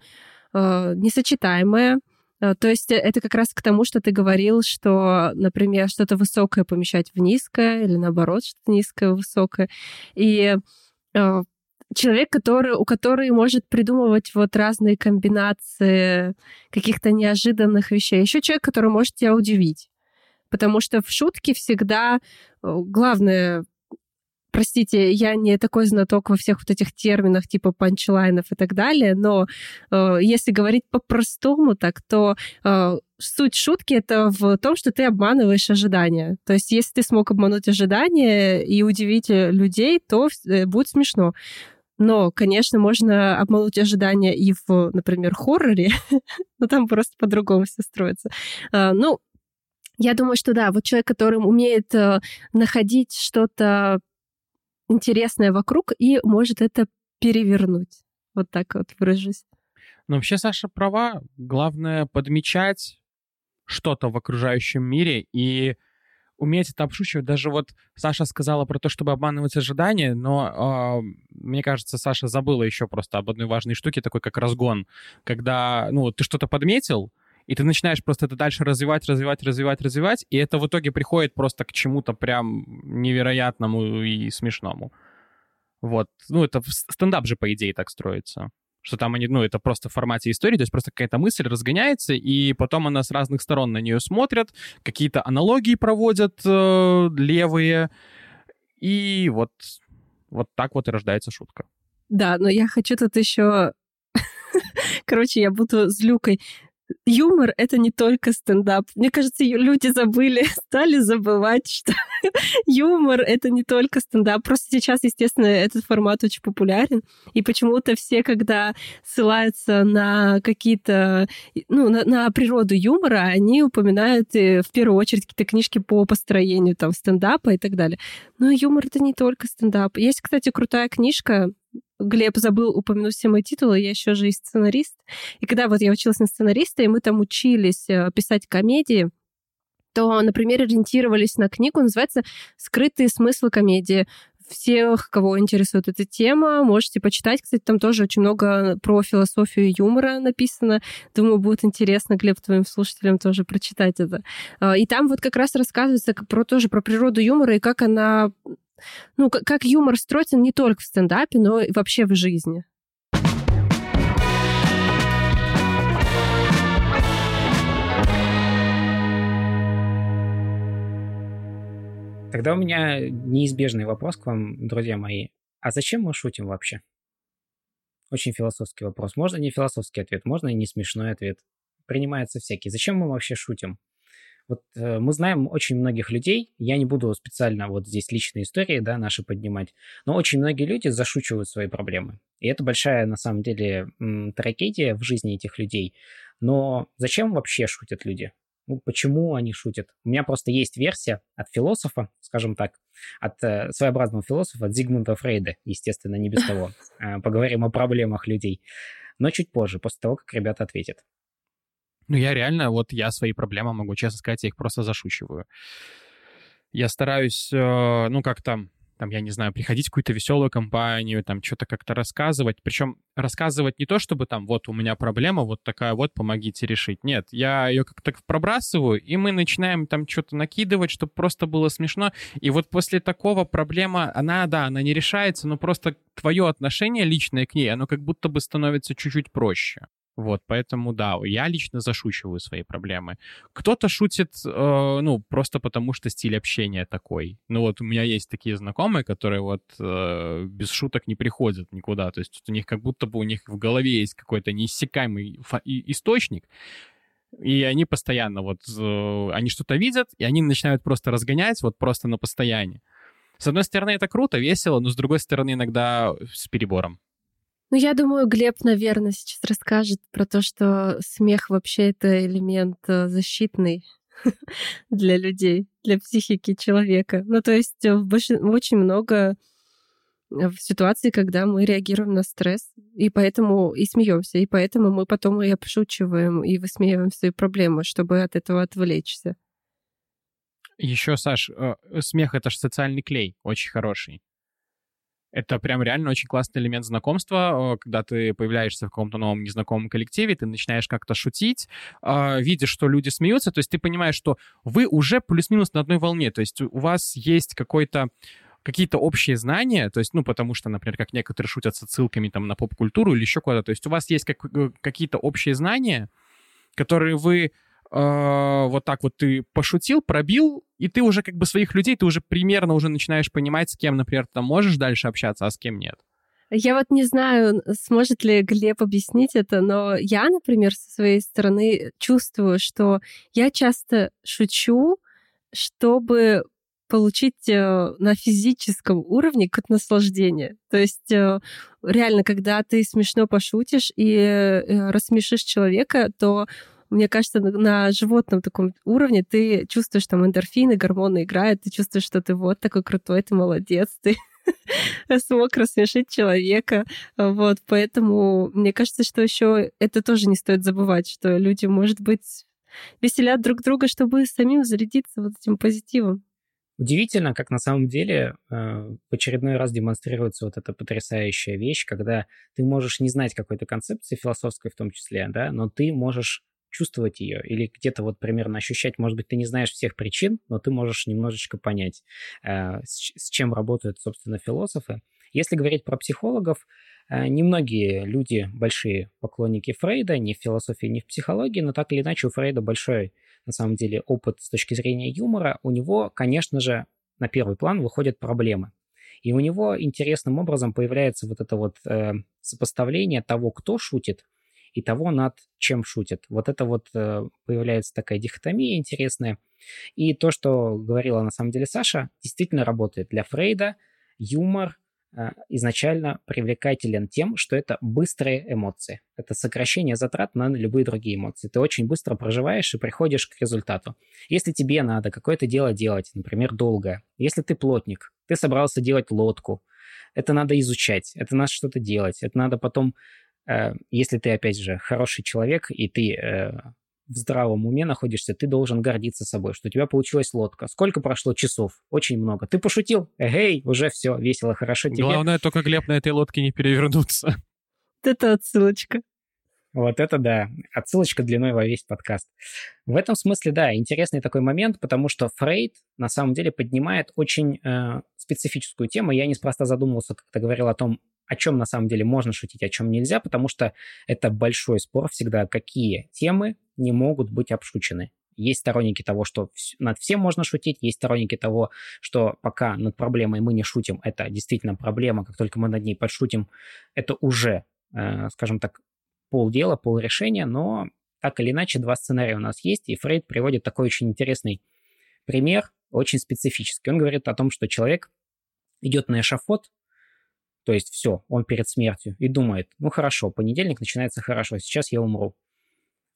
э, несочетаемое, то есть это как раз к тому, что ты говорил, что, например, что-то высокое помещать в низкое или наоборот, что-то низкое в высокое. И человек, который, у которого может придумывать вот разные комбинации каких-то неожиданных вещей. Еще человек, который может тебя удивить. Потому что в шутке всегда главное простите, я не такой знаток во всех вот этих терминах типа панчлайнов и так далее, но э, если говорить по-простому так, то э, суть шутки это в том, что ты обманываешь ожидания. То есть если ты смог обмануть ожидания и удивить э, людей, то э, будет смешно. Но, конечно, можно обмануть ожидания и в, например, хорроре, [LAUGHS] но там просто по-другому все строится. А, ну, я думаю, что да, вот человек, который умеет э, находить что-то интересное вокруг и может это перевернуть. Вот так вот выражусь. Ну, вообще, Саша права. Главное подмечать что-то в окружающем мире и уметь это обшучивать. Даже вот Саша сказала про то, чтобы обманывать ожидания, но э, мне кажется, Саша забыла еще просто об одной важной штуке, такой как разгон. Когда, ну, ты что-то подметил, и ты начинаешь просто это дальше развивать, развивать, развивать, развивать, и это в итоге приходит просто к чему-то прям невероятному и смешному. Вот. Ну, это стендап же, по идее, так строится. Что там они, ну, это просто в формате истории, то есть просто какая-то мысль разгоняется, и потом она с разных сторон на нее смотрят, какие-то аналогии проводят э, левые, и вот, вот так вот и рождается шутка. Да, но я хочу тут еще [LAUGHS] Короче, я буду злюкой юмор — это не только стендап. Мне кажется, люди забыли, [LAUGHS] стали забывать, что [LAUGHS] юмор — это не только стендап. Просто сейчас, естественно, этот формат очень популярен. И почему-то все, когда ссылаются на какие-то, ну, на, на природу юмора, они упоминают э, в первую очередь какие-то книжки по построению там стендапа и так далее. Но юмор — это не только стендап. Есть, кстати, крутая книжка Глеб забыл упомянуть все мои титулы, я еще же и сценарист. И когда вот я училась на сценариста, и мы там учились э, писать комедии, то, например, ориентировались на книгу, называется «Скрытые смыслы комедии». Всех, кого интересует эта тема, можете почитать. Кстати, там тоже очень много про философию юмора написано. Думаю, будет интересно, Глеб, твоим слушателям тоже прочитать это. А, и там вот как раз рассказывается про тоже про природу юмора и как она ну, как юмор строится не только в стендапе, но и вообще в жизни. Тогда у меня неизбежный вопрос к вам, друзья мои. А зачем мы шутим вообще? Очень философский вопрос. Можно не философский ответ, можно и не смешной ответ. Принимается всякий. Зачем мы вообще шутим? Вот э, мы знаем очень многих людей, я не буду специально вот здесь личные истории, да, наши поднимать, но очень многие люди зашучивают свои проблемы. И это большая, на самом деле, трагедия в жизни этих людей. Но зачем вообще шутят люди? Ну, почему они шутят? У меня просто есть версия от философа, скажем так, от э, своеобразного философа, от Зигмунда Фрейда, естественно, не без того. Э, поговорим о проблемах людей. Но чуть позже, после того, как ребята ответят. Ну, я реально, вот я свои проблемы могу честно сказать, я их просто зашучиваю. Я стараюсь, э, ну, как-то, там, я не знаю, приходить в какую-то веселую компанию, там, что-то как-то рассказывать. Причем рассказывать не то, чтобы там, вот у меня проблема, вот такая вот, помогите решить. Нет, я ее как-то пробрасываю, и мы начинаем там что-то накидывать, чтобы просто было смешно. И вот после такого проблема, она, да, она не решается, но просто твое отношение личное к ней, оно как будто бы становится чуть-чуть проще. Вот, поэтому, да, я лично зашучиваю свои проблемы. Кто-то шутит, э, ну, просто потому что стиль общения такой. Ну, вот у меня есть такие знакомые, которые вот э, без шуток не приходят никуда. То есть у них как будто бы у них в голове есть какой-то неиссякаемый источник, и они постоянно вот, э, они что-то видят, и они начинают просто разгонять вот просто на постояние. С одной стороны, это круто, весело, но с другой стороны, иногда с перебором. Ну, я думаю, Глеб, наверное, сейчас расскажет про то, что смех вообще это элемент э, защитный [LAUGHS] для людей, для психики человека. Ну, то есть э, очень много э, в ситуации, когда мы реагируем на стресс, и поэтому и смеемся, и поэтому мы потом и обшучиваем, и высмеиваем свои проблемы, чтобы от этого отвлечься. Еще, Саш, смех — это же социальный клей, очень хороший. Это прям реально очень классный элемент знакомства, когда ты появляешься в каком-то новом незнакомом коллективе, ты начинаешь как-то шутить, а, видишь, что люди смеются, то есть ты понимаешь, что вы уже плюс-минус на одной волне, то есть у вас есть какой-то какие-то общие знания, то есть, ну, потому что, например, как некоторые шутят с отсылками там на поп-культуру или еще куда-то, то есть у вас есть как, э, какие-то общие знания, которые вы э, вот так вот ты пошутил, пробил, и ты уже как бы своих людей, ты уже примерно уже начинаешь понимать, с кем, например, ты там можешь дальше общаться, а с кем нет. Я вот не знаю, сможет ли Глеб объяснить это, но я, например, со своей стороны чувствую, что я часто шучу, чтобы получить э, на физическом уровне как наслаждение. То есть э, реально, когда ты смешно пошутишь и э, рассмешишь человека, то мне кажется, на животном таком уровне ты чувствуешь там эндорфины, гормоны играют, ты чувствуешь, что ты вот такой крутой, ты молодец, [LAUGHS] ты смог рассмешить человека. Вот, поэтому мне кажется, что еще это тоже не стоит забывать, что люди, может быть, веселят друг друга, чтобы самим зарядиться вот этим позитивом. Удивительно, как на самом деле э, в очередной раз демонстрируется вот эта потрясающая вещь, когда ты можешь не знать какой-то концепции философской в том числе, да, но ты можешь чувствовать ее или где-то вот примерно ощущать. Может быть, ты не знаешь всех причин, но ты можешь немножечко понять, э, с, чем работают, собственно, философы. Если говорить про психологов, э, немногие люди большие поклонники Фрейда, ни в философии, ни в психологии, но так или иначе у Фрейда большой на самом деле, опыт с точки зрения юмора, у него, конечно же, на первый план выходят проблемы. И у него интересным образом появляется вот это вот э, сопоставление того, кто шутит, и того, над чем шутит. Вот это вот э, появляется такая дихотомия интересная. И то, что говорила на самом деле Саша, действительно работает. Для Фрейда юмор Э, изначально привлекателен тем, что это быстрые эмоции. Это сокращение затрат на любые другие эмоции. Ты очень быстро проживаешь и приходишь к результату. Если тебе надо какое-то дело делать, например, долгое, если ты плотник, ты собрался делать лодку, это надо изучать, это надо что-то делать, это надо потом, если ты, опять же, хороший человек, и ты э, в здравом уме находишься, ты должен гордиться собой, что у тебя получилась лодка. Сколько прошло часов? Очень много. Ты пошутил? Эй, уже все, весело, хорошо тебе. Главное только, Глеб, на этой лодке не перевернуться. Вот это отсылочка. Вот это да, отсылочка длиной во весь подкаст. В этом смысле, да, интересный такой момент, потому что Фрейд на самом деле поднимает очень э, специфическую тему. Я неспроста задумывался, когда говорил о том, о чем на самом деле можно шутить, о чем нельзя, потому что это большой спор всегда, какие темы не могут быть обшучены. Есть сторонники того, что над всем можно шутить, есть сторонники того, что пока над проблемой мы не шутим, это действительно проблема, как только мы над ней подшутим, это уже, э, скажем так, полдела, полрешения, но так или иначе два сценария у нас есть, и Фрейд приводит такой очень интересный пример, очень специфический. Он говорит о том, что человек идет на эшафот, то есть все, он перед смертью и думает, ну хорошо, понедельник начинается хорошо, сейчас я умру.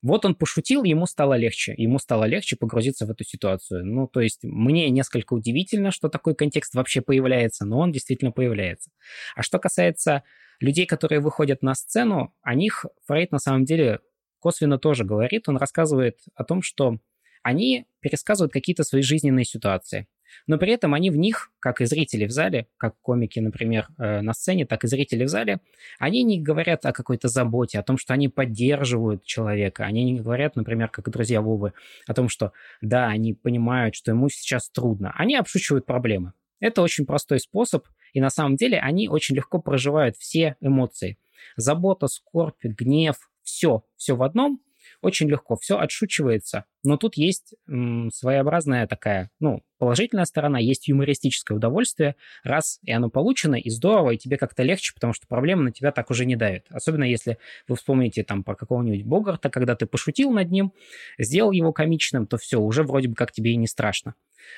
Вот он пошутил, ему стало легче. Ему стало легче погрузиться в эту ситуацию. Ну, то есть мне несколько удивительно, что такой контекст вообще появляется, но он действительно появляется. А что касается людей, которые выходят на сцену, о них Фрейд на самом деле косвенно тоже говорит. Он рассказывает о том, что они пересказывают какие-то свои жизненные ситуации но при этом они в них, как и зрители в зале, как комики, например, э, на сцене, так и зрители в зале, они не говорят о какой-то заботе, о том, что они поддерживают человека. Они не говорят, например, как друзья Вовы, о том, что да, они понимают, что ему сейчас трудно. Они обшучивают проблемы. Это очень простой способ, и на самом деле они очень легко проживают все эмоции. Забота, скорбь, гнев, все, все в одном – очень легко, все отшучивается. Но тут есть своеобразная такая, ну, положительная сторона, есть юмористическое удовольствие, раз и оно получено, и здорово, и тебе как-то легче, потому что проблема на тебя так уже не давит. Особенно если вы вспомните там про какого-нибудь Богарта, когда ты пошутил над ним, сделал его комичным, то все, уже вроде бы как тебе и не страшно.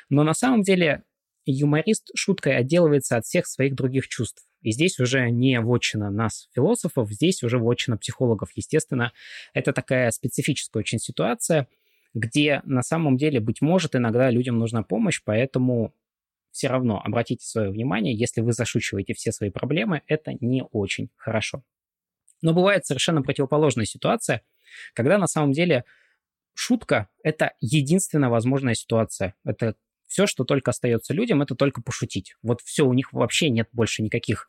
Но на самом деле юморист шуткой отделывается от всех своих других чувств. И здесь уже не вотчина нас, философов, здесь уже вотчина психологов. Естественно, это такая специфическая очень ситуация, где на самом деле, быть может, иногда людям нужна помощь, поэтому все равно обратите свое внимание, если вы зашучиваете все свои проблемы, это не очень хорошо. Но бывает совершенно противоположная ситуация, когда на самом деле шутка – это единственная возможная ситуация. Это Все, что только остается людям, это только пошутить. Вот все, у них вообще нет больше никаких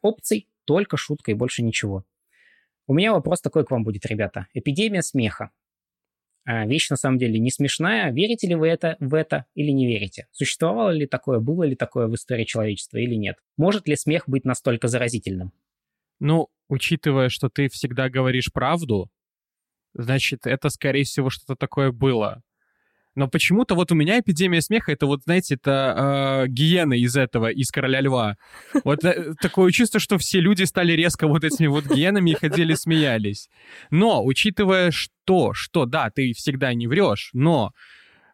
опций, только шутка и больше ничего. У меня вопрос такой к вам будет, ребята. Эпидемия смеха. А, вещь на самом деле не смешная. Верите ли вы это, в это или не верите? Существовало ли такое, было ли такое в истории человечества или нет? Может ли смех быть настолько заразительным? Ну, учитывая, что ты всегда говоришь правду, значит, это, скорее всего, что-то такое было. Но почему-то вот у меня эпидемия смеха, это вот, знаете, это э, гиены из этого, из «Короля льва». Вот э, такое чувство, что все люди стали резко вот этими вот гиенами и ходили смеялись. Но, учитывая что, что, да, ты всегда не врешь, но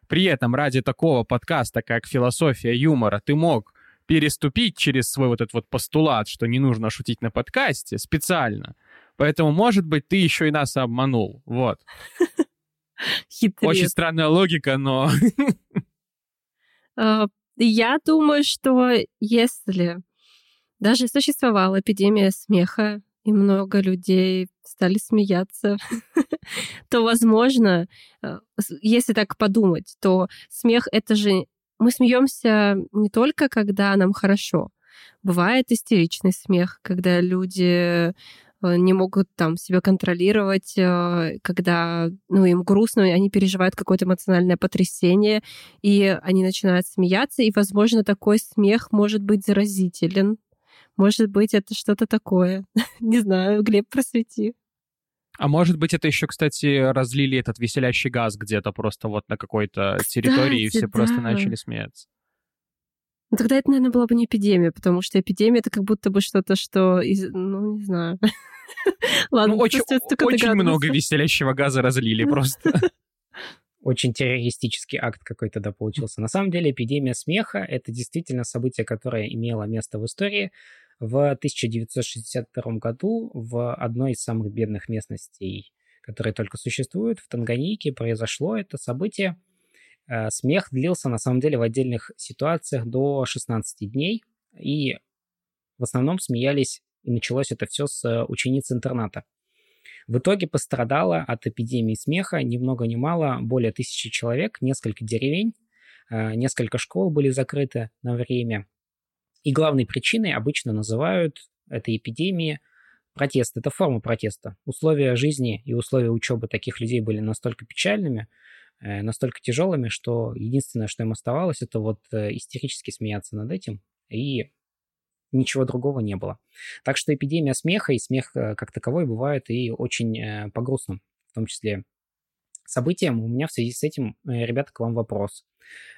при этом ради такого подкаста, как «Философия юмора», ты мог переступить через свой вот этот вот постулат, что не нужно шутить на подкасте специально. Поэтому, может быть, ты еще и нас обманул. Вот. [LAUGHS] Хитрец. Очень странная логика, но... [LAUGHS] А, я думаю, что если даже существовала эпидемия смеха, и много людей стали смеяться, [LAUGHS] то, возможно, э, если так подумать, то смех — это же... Мы смеемся не только, когда нам хорошо. Бывает истеричный смех, когда люди не могут там себя контролировать, э, когда ну, им грустно, они переживают какое-то эмоциональное потрясение, и они начинают смеяться, и, возможно, такой смех может быть заразителен. Может быть, это что-то такое. [LAUGHS] Не знаю, Глеб, просвети. А может быть, это еще, кстати, разлили этот веселящий газ где-то просто вот на какой-то территории, и все да. просто начали смеяться. Ну, тогда это, наверное, была бы не эпидемия, потому что эпидемия — это как будто бы что-то, что... Из... Ну, не знаю. [LAUGHS] Ладно, ну, очень, очень много веселящего газа разлили просто. [LAUGHS] Очень террористический акт какой-то, да, получился. На самом деле, эпидемия смеха — это действительно событие, которое имело место в истории. В 1962 году в одной из самых бедных местностей, которые только существуют, в Танганьике, произошло это событие — смех длился на самом деле в отдельных ситуациях до 16 дней, и в основном смеялись, и началось это все с э, учениц интерната. В итоге пострадало от эпидемии смеха ни много ни мало более тысячи человек, несколько деревень, э, несколько школ были закрыты на время. И главной причиной обычно называют этой эпидемии протест. Это форма протеста. Условия жизни и условия учебы таких людей были настолько печальными, Э, настолько тяжелыми, что единственное, что им оставалось, это вот э, истерически смеяться над этим, и ничего другого не было. Так что эпидемия смеха и смех э, как таковой бывает и очень по грустным, в том числе событиям. У меня в связи с этим, ребята, к вам вопрос.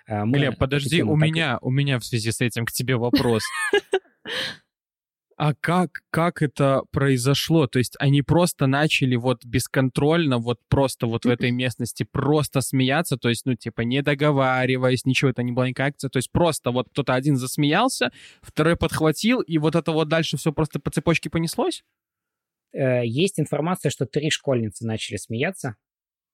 Мы Глеб, подожди, у так... меня, у меня в связи с этим к тебе вопрос. [LAUGHS] А как, как это произошло? То есть они просто начали вот бесконтрольно, вот просто вот в этой местности просто смеяться, то есть, ну, типа, не договариваясь, ничего, это не была никакая акция, то есть просто вот кто-то один засмеялся, второй подхватил, и вот это вот дальше все просто по цепочке понеслось? Э, есть информация, что три школьницы начали смеяться.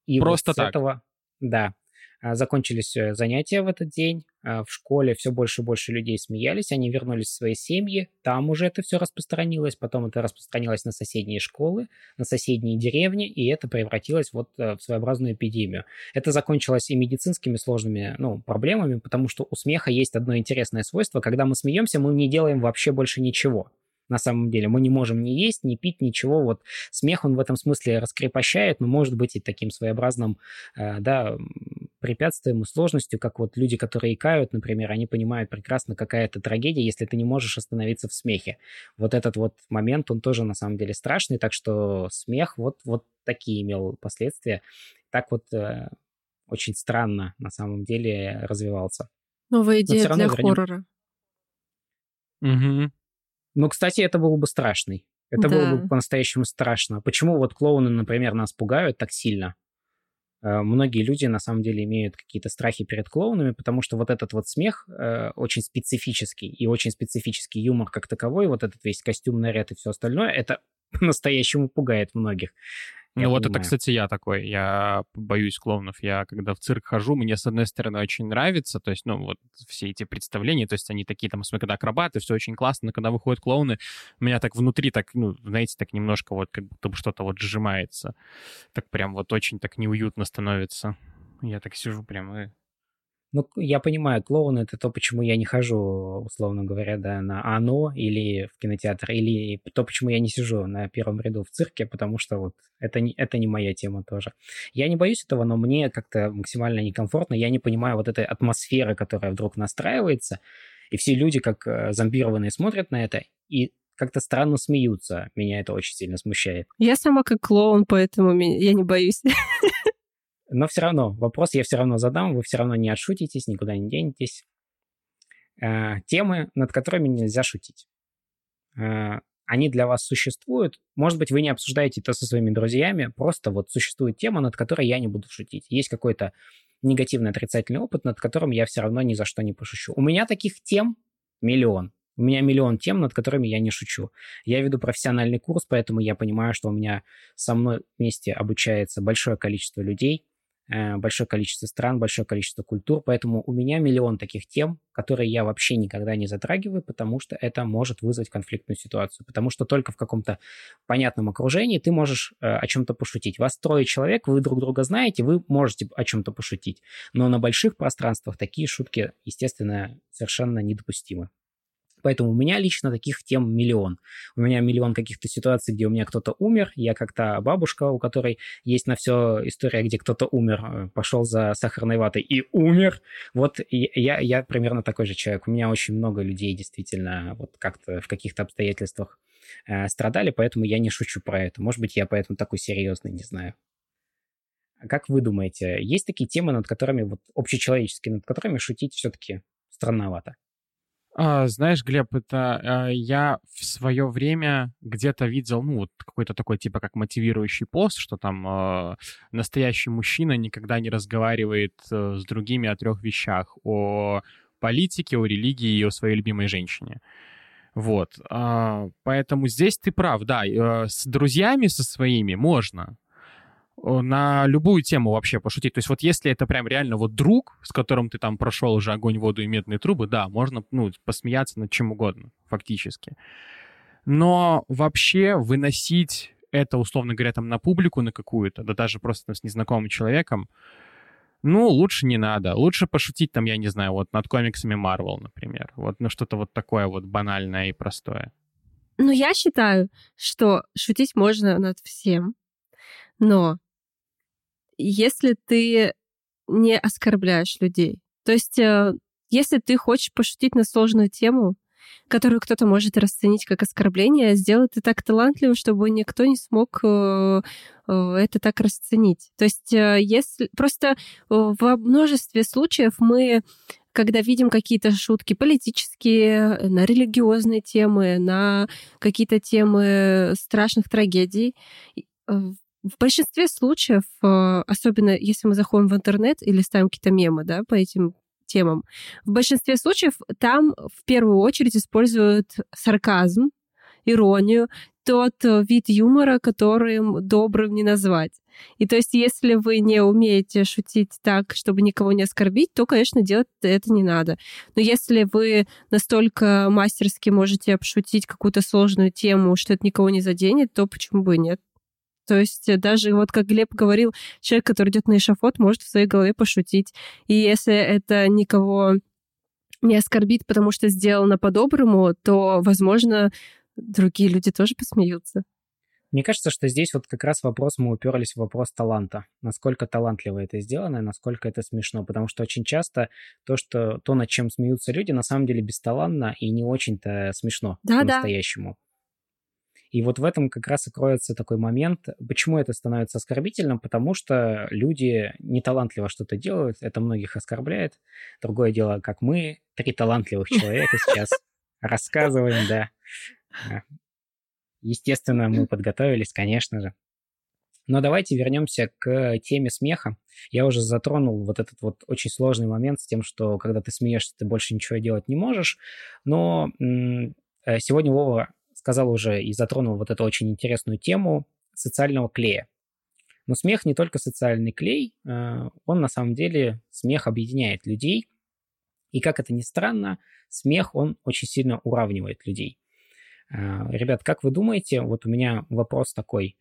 И просто вот так? этого, да, закончились э, занятия в этот день, а, в школе все больше и больше людей смеялись, они вернулись в свои семьи, там уже это все распространилось, потом это распространилось на соседние школы, на соседние деревни, и это превратилось вот э, в своеобразную эпидемию. Это закончилось и медицинскими сложными ну, проблемами, потому что у смеха есть одно интересное свойство, когда мы смеемся, мы не делаем вообще больше ничего на самом деле. Мы не можем ни есть, ни пить, ничего. Вот смех, он в этом смысле раскрепощает, но может быть и таким своеобразным, э, да, препятствием и сложностью, как вот люди, которые икают, например, они понимают прекрасно, какая это трагедия, если ты не можешь остановиться в смехе. Вот этот вот момент, он тоже на самом деле страшный, так что смех вот, вот такие имел последствия. Так вот э, очень странно на самом деле развивался. Новая идея для вернем... хоррора. Угу. Ну, кстати, это было бы страшный. Это да. было бы по-настоящему страшно. Почему вот клоуны, например, нас пугают так сильно? Э, многие люди на самом деле имеют какие-то страхи перед клоунами, потому что вот этот вот смех э, очень специфический и очень специфический юмор как таковой, вот этот весь костюм, наряд и все остальное, это [LAUGHS] по-настоящему пугает многих. Ну вот это, кстати, я такой. Я боюсь клоунов. Я когда в цирк хожу, мне, с одной стороны, очень нравится, то есть, ну, вот все эти представления, то есть они такие там, когда акробаты, все очень классно, но когда выходят клоуны, у меня так внутри так, ну, знаете, так немножко вот как будто бы что-то вот сжимается. Так прям вот очень так неуютно становится. Я так сижу прям и Ну, я понимаю, клоун — это то, почему я не хожу, условно говоря, да, на «Оно» или в кинотеатр, или то, почему я не сижу на первом ряду в цирке, потому что вот это не, это не моя тема тоже. Я не боюсь этого, но мне как-то максимально некомфортно. Я не понимаю вот этой атмосферы, которая вдруг настраивается, и все люди как э, зомбированные смотрят на это и как-то странно смеются. Меня это очень сильно смущает. Я сама как клоун, поэтому я не боюсь. [LAUGHS] Но все равно, вопрос я все равно задам, вы все равно не отшутитесь, никуда не денетесь. Э, темы, над которыми нельзя шутить. Э, они для вас существуют. Может быть, вы не обсуждаете это со своими друзьями, просто вот существует тема, над которой я не буду шутить. Есть какой-то негативный отрицательный опыт, над которым я все равно ни за что не пошучу. У меня таких тем миллион. У меня миллион тем, над которыми я не шучу. Я веду профессиональный курс, поэтому я понимаю, что у меня со мной вместе обучается большое количество людей, большое количество стран, большое количество культур, поэтому у меня миллион таких тем, которые я вообще никогда не затрагиваю, потому что это может вызвать конфликтную ситуацию, потому что только в каком-то понятном окружении ты можешь э, о чем-то пошутить. Вас трое человек, вы друг друга знаете, вы можете о чем-то пошутить, но на больших пространствах такие шутки, естественно, совершенно недопустимы. Поэтому у меня лично таких тем миллион. У меня миллион каких-то ситуаций, где у меня кто-то умер. Я как-то бабушка, у которой есть на все история, где кто-то умер, э, пошел за сахарной ватой и умер. Вот я, я примерно такой же человек. У меня очень много людей действительно вот как-то в каких-то обстоятельствах э, страдали, поэтому я не шучу про это. Может быть, я поэтому такой серьезный, не знаю. А как вы думаете, есть такие темы, над которыми, вот общечеловеческие, над которыми шутить все-таки странновато? А, знаешь, Глеб, это а, я в свое время где-то видел, ну, какой-то такой типа как мотивирующий пост, что там а, настоящий мужчина никогда не разговаривает а, с другими о трех вещах: о политике, о религии и о своей любимой женщине. Вот, поэтому здесь ты прав, да, э, с друзьями со своими можно, на любую тему вообще пошутить. То есть вот если это прям реально вот друг, с которым ты там прошел уже огонь, воду и медные трубы, да, можно, ну, посмеяться над чем угодно, фактически. Но вообще выносить это, условно говоря, там на публику на какую-то, да даже просто с незнакомым человеком, ну, лучше не надо. Лучше пошутить там, я не знаю, вот над комиксами Marvel, например. Вот, ну, что-то вот такое вот банальное и простое. Ну, я считаю, что шутить можно над всем, но если ты не оскорбляешь людей. То есть, э, если ты хочешь пошутить на сложную тему, которую кто-то может расценить как оскорбление, сделай ты так талантливо, чтобы никто не смог э, э, это так расценить. То есть, если просто во множестве случаев мы когда видим какие-то шутки политические, на религиозные темы, на какие-то темы страшных трагедий, в большинстве случаев, э, особенно если мы заходим в интернет или ставим какие-то мемы, да, по этим темам, в большинстве случаев там в первую очередь используют сарказм, иронию, тот э, вид юмора, которым добрым не назвать. И то есть, если вы не умеете шутить так, чтобы никого не оскорбить, то, конечно, делать это не надо. Но если вы настолько мастерски можете обшутить какую-то сложную тему, что это никого не заденет, то почему бы и нет? То есть э, даже вот как Глеб говорил, человек, который идет на эшафот, может в своей голове пошутить. И если это никого не оскорбит, потому что сделано по-доброму, то, возможно, другие люди тоже посмеются. Мне кажется, что здесь вот как раз вопрос, мы уперлись в вопрос таланта. Насколько талантливо это сделано, насколько это смешно. Потому что очень часто то, что, то над чем смеются люди, на самом деле бесталанно и не очень-то смешно да, по-настоящему. Да. И вот в этом как раз и кроется такой момент, почему это становится оскорбительным, потому что люди неталантливо что-то делают, это многих оскорбляет. Другое дело, как мы, три талантливых [LAUGHS] человека сейчас рассказываем, да. Естественно, мы подготовились, конечно же. Но давайте вернемся к теме смеха. Я уже затронул вот этот вот очень сложный момент с тем, что когда ты смеешься, ты больше ничего делать не можешь. Но э, сегодня Вова сказал уже и затронул вот эту очень интересную тему социального клея. Но смех не только социальный клей, э, он на самом деле, смех объединяет людей. И как это ни странно, смех, он очень сильно уравнивает людей. Э, ребят, как вы думаете, вот у меня вопрос такой.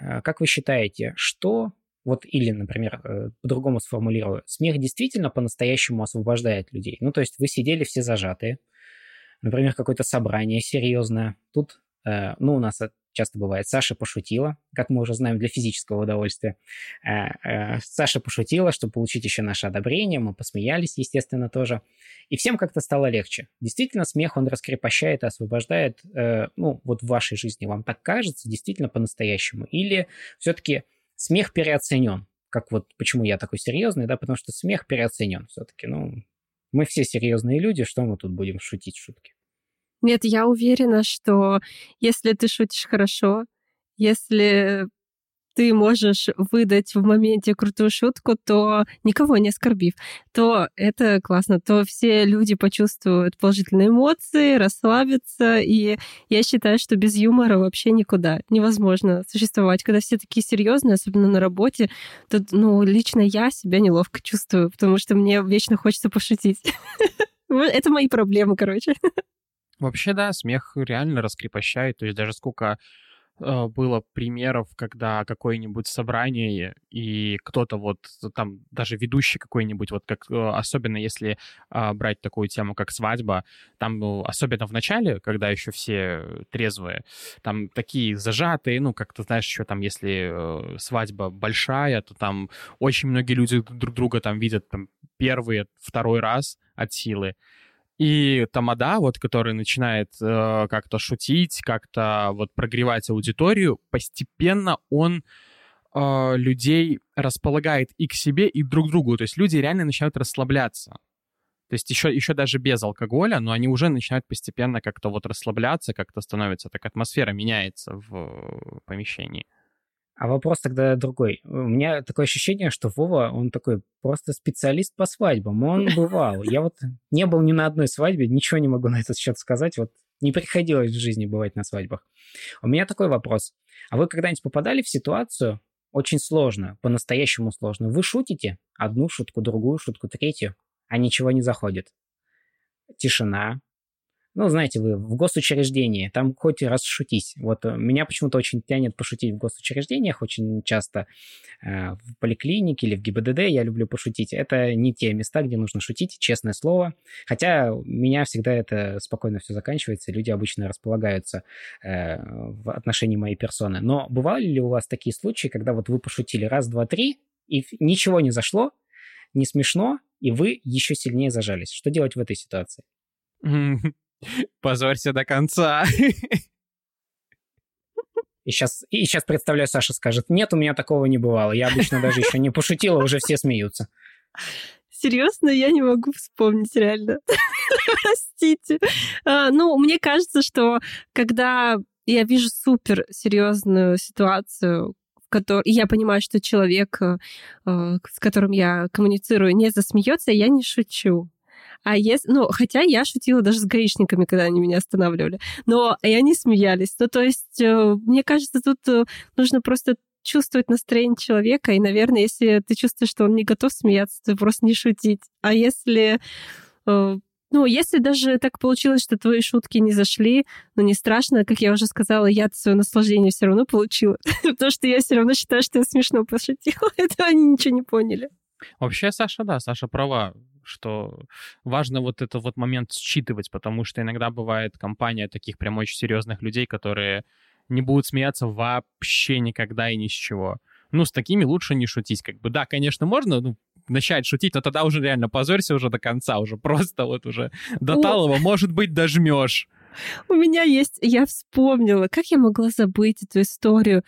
Э, как вы считаете, что вот или, например, по-другому сформулирую, смех действительно по-настоящему освобождает людей. Ну, то есть вы сидели все зажатые, например, какое-то собрание серьезное. Тут, э, ну, у нас часто бывает, Саша пошутила, как мы уже знаем, для физического удовольствия. Э, э, Саша пошутила, чтобы получить еще наше одобрение, мы посмеялись, естественно, тоже. И всем как-то стало легче. Действительно, смех, он раскрепощает и освобождает, э, ну, вот в вашей жизни вам так кажется, действительно по-настоящему. Или все-таки смех переоценен, как вот почему я такой серьезный, да, потому что смех переоценен все-таки, ну, мы все серьезные люди, что мы тут будем шутить шутки? Нет, я уверена, что если ты шутишь хорошо, если ты можешь выдать в моменте крутую шутку, то никого не оскорбив, то это классно, то все люди почувствуют положительные эмоции, расслабятся, и я считаю, что без юмора вообще никуда невозможно существовать. Когда все такие серьезные, особенно на работе, то, ну, лично я себя неловко чувствую, потому что мне вечно хочется пошутить. [LAUGHS] Это мои проблемы, короче. Вообще, да, смех реально раскрепощает. То есть даже сколько было примеров, когда какое-нибудь собрание и кто-то вот там даже ведущий какой-нибудь вот как э, особенно если э, брать такую тему как свадьба, там ну, особенно в начале, когда еще все трезвые, там такие зажатые, ну как ты знаешь еще там если э, свадьба большая, то там очень многие люди друг друга там видят там первый, второй раз от силы. И Тамада, вот, который начинает э, как-то шутить, как-то вот прогревать аудиторию, постепенно он э, людей располагает и к себе, и друг к другу. То есть люди реально начинают расслабляться. То есть еще, еще даже без алкоголя, но они уже начинают постепенно как-то вот расслабляться, как-то становится, так атмосфера меняется в помещении. А вопрос тогда другой. У меня такое ощущение, что Вова, он такой просто специалист по свадьбам. Он бывал. Я вот не был ни на одной свадьбе, ничего не могу на этот счет сказать. Вот не приходилось в жизни бывать на свадьбах. У меня такой вопрос. А вы когда-нибудь попадали в ситуацию очень сложную, по-настоящему сложную? Вы шутите одну шутку, другую шутку, третью, а ничего не заходит. Тишина, ну, знаете, вы в госучреждении, там хоть раз шутись. Вот э, меня почему-то очень тянет пошутить в госучреждениях, очень часто э, в поликлинике или в ГИБДД я люблю пошутить. Это не те места, где нужно шутить, честное слово. Хотя меня всегда это спокойно все заканчивается, люди обычно располагаются э, в отношении моей персоны. Но бывали ли у вас такие случаи, когда вот вы пошутили раз, два, три, и ничего не зашло, не смешно, и вы еще сильнее зажались? Что делать в этой ситуации? Позорься до конца. [LAUGHS] И сейчас, и сейчас представляю, Саша скажет, нет, у меня такого не бывало. Я обычно даже еще не пошутила, уже все смеются. Серьезно, я не могу вспомнить реально. Простите. А, ну, мне кажется, что когда я вижу супер серьезную ситуацию, в которой я понимаю, что человек, э, с которым я коммуницирую, не засмеется, я не шучу. А если, ну, хотя я шутила даже с гаишниками, когда они меня останавливали, но и они смеялись. Ну, то есть, э, мне кажется, тут э, нужно просто чувствовать настроение человека, и, наверное, если ты чувствуешь, что он не готов смеяться, то просто не шутить. А если э, ну, если даже так получилось, что твои шутки не зашли, ну, не страшно, как я уже сказала, я свое наслаждение все равно получила. [LAUGHS] Потому что я все равно считаю, что я смешно пошутила. [LAUGHS] Это они ничего не поняли. Вообще, Саша, да, Саша права что важно вот этот вот момент считывать, потому что иногда бывает компания таких прям очень серьезных людей, которые не будут смеяться вообще никогда и ни с чего. Ну, с такими лучше не шутить. Как бы, да, конечно, можно ну, начать шутить, но тогда уже реально позорься уже до конца, уже просто вот уже до талого, может быть, дожмешь. У меня есть... Я вспомнила, как я могла забыть эту историю,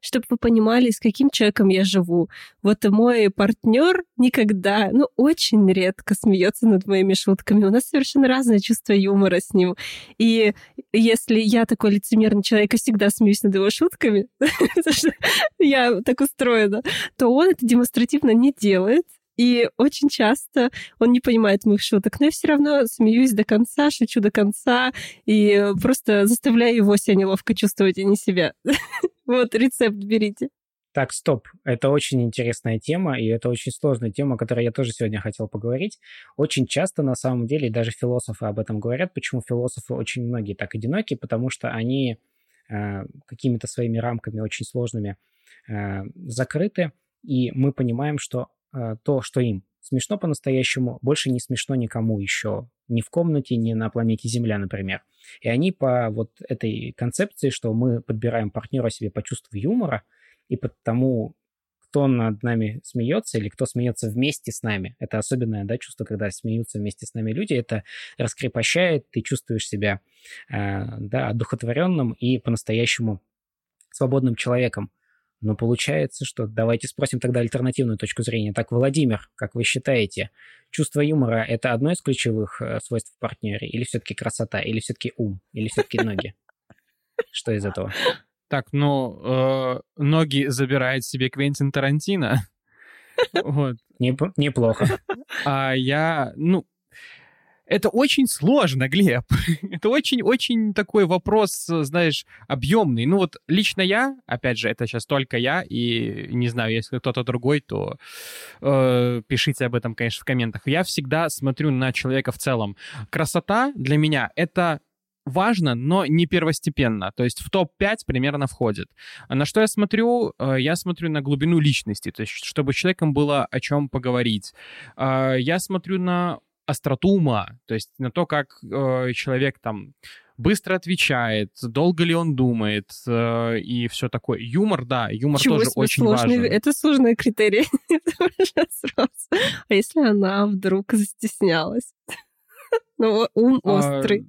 чтобы вы понимали, с каким человеком я живу. Вот мой партнер никогда, ну, очень редко смеется над моими шутками. У нас совершенно разное чувство юмора с ним. И если я такой лицемерный человек и всегда смеюсь над его шутками, [LAUGHS] я так устроена, то он это демонстративно не делает. И очень часто он не понимает моих шуток, но я все равно смеюсь до конца, шучу до конца и просто заставляю его себя неловко чувствовать, а не себя. [LAUGHS] Вот рецепт берите. Так, стоп. Это очень интересная тема, и это очень сложная тема, о которой я тоже сегодня хотел поговорить. Очень часто, на самом деле, даже философы об этом говорят, почему философы очень многие так одиноки, потому что они э, какими-то своими рамками очень сложными э, закрыты, и мы понимаем, что то, что им смешно по-настоящему, больше не смешно никому еще. Ни в комнате, ни на планете Земля, например. И они по вот этой концепции, что мы подбираем партнера себе по чувству юмора и по тому, кто над нами смеется или кто смеется вместе с нами. Это особенное да, чувство, когда смеются вместе с нами люди. Это раскрепощает, ты чувствуешь себя э, да, одухотворенным и по-настоящему свободным человеком. Но получается, что давайте спросим тогда альтернативную точку зрения. Так, Владимир, как вы считаете, чувство юмора – это одно из ключевых э, свойств в партнере? Или все-таки красота? Или все-таки ум? Или все-таки ноги? Что из этого? Так, ну, э, ноги забирает себе Квентин Тарантино. [LAUGHS] Вот. Неплохо. А я, ну, это очень сложно, Глеб. [LAUGHS] это очень-очень такой вопрос, знаешь, объемный. Ну вот лично я, опять же, это сейчас только я, и не знаю, если кто-то другой, то э, пишите об этом, конечно, в комментах. Я всегда смотрю на человека в целом. Красота для меня — это важно, но не первостепенно. То есть в топ-5 примерно входит. А на что я смотрю? Э, я смотрю на глубину личности, то есть чтобы человеком было о чем поговорить. А, я смотрю на остроту ума, то есть на то, как э, человек там быстро отвечает, долго ли он думает э, и все такое. Юмор, да, юмор Чего тоже очень сложный, важен. Это сложный критерий. [LAUGHS] а если она вдруг застеснялась? [LAUGHS] Ну, ум а, острый.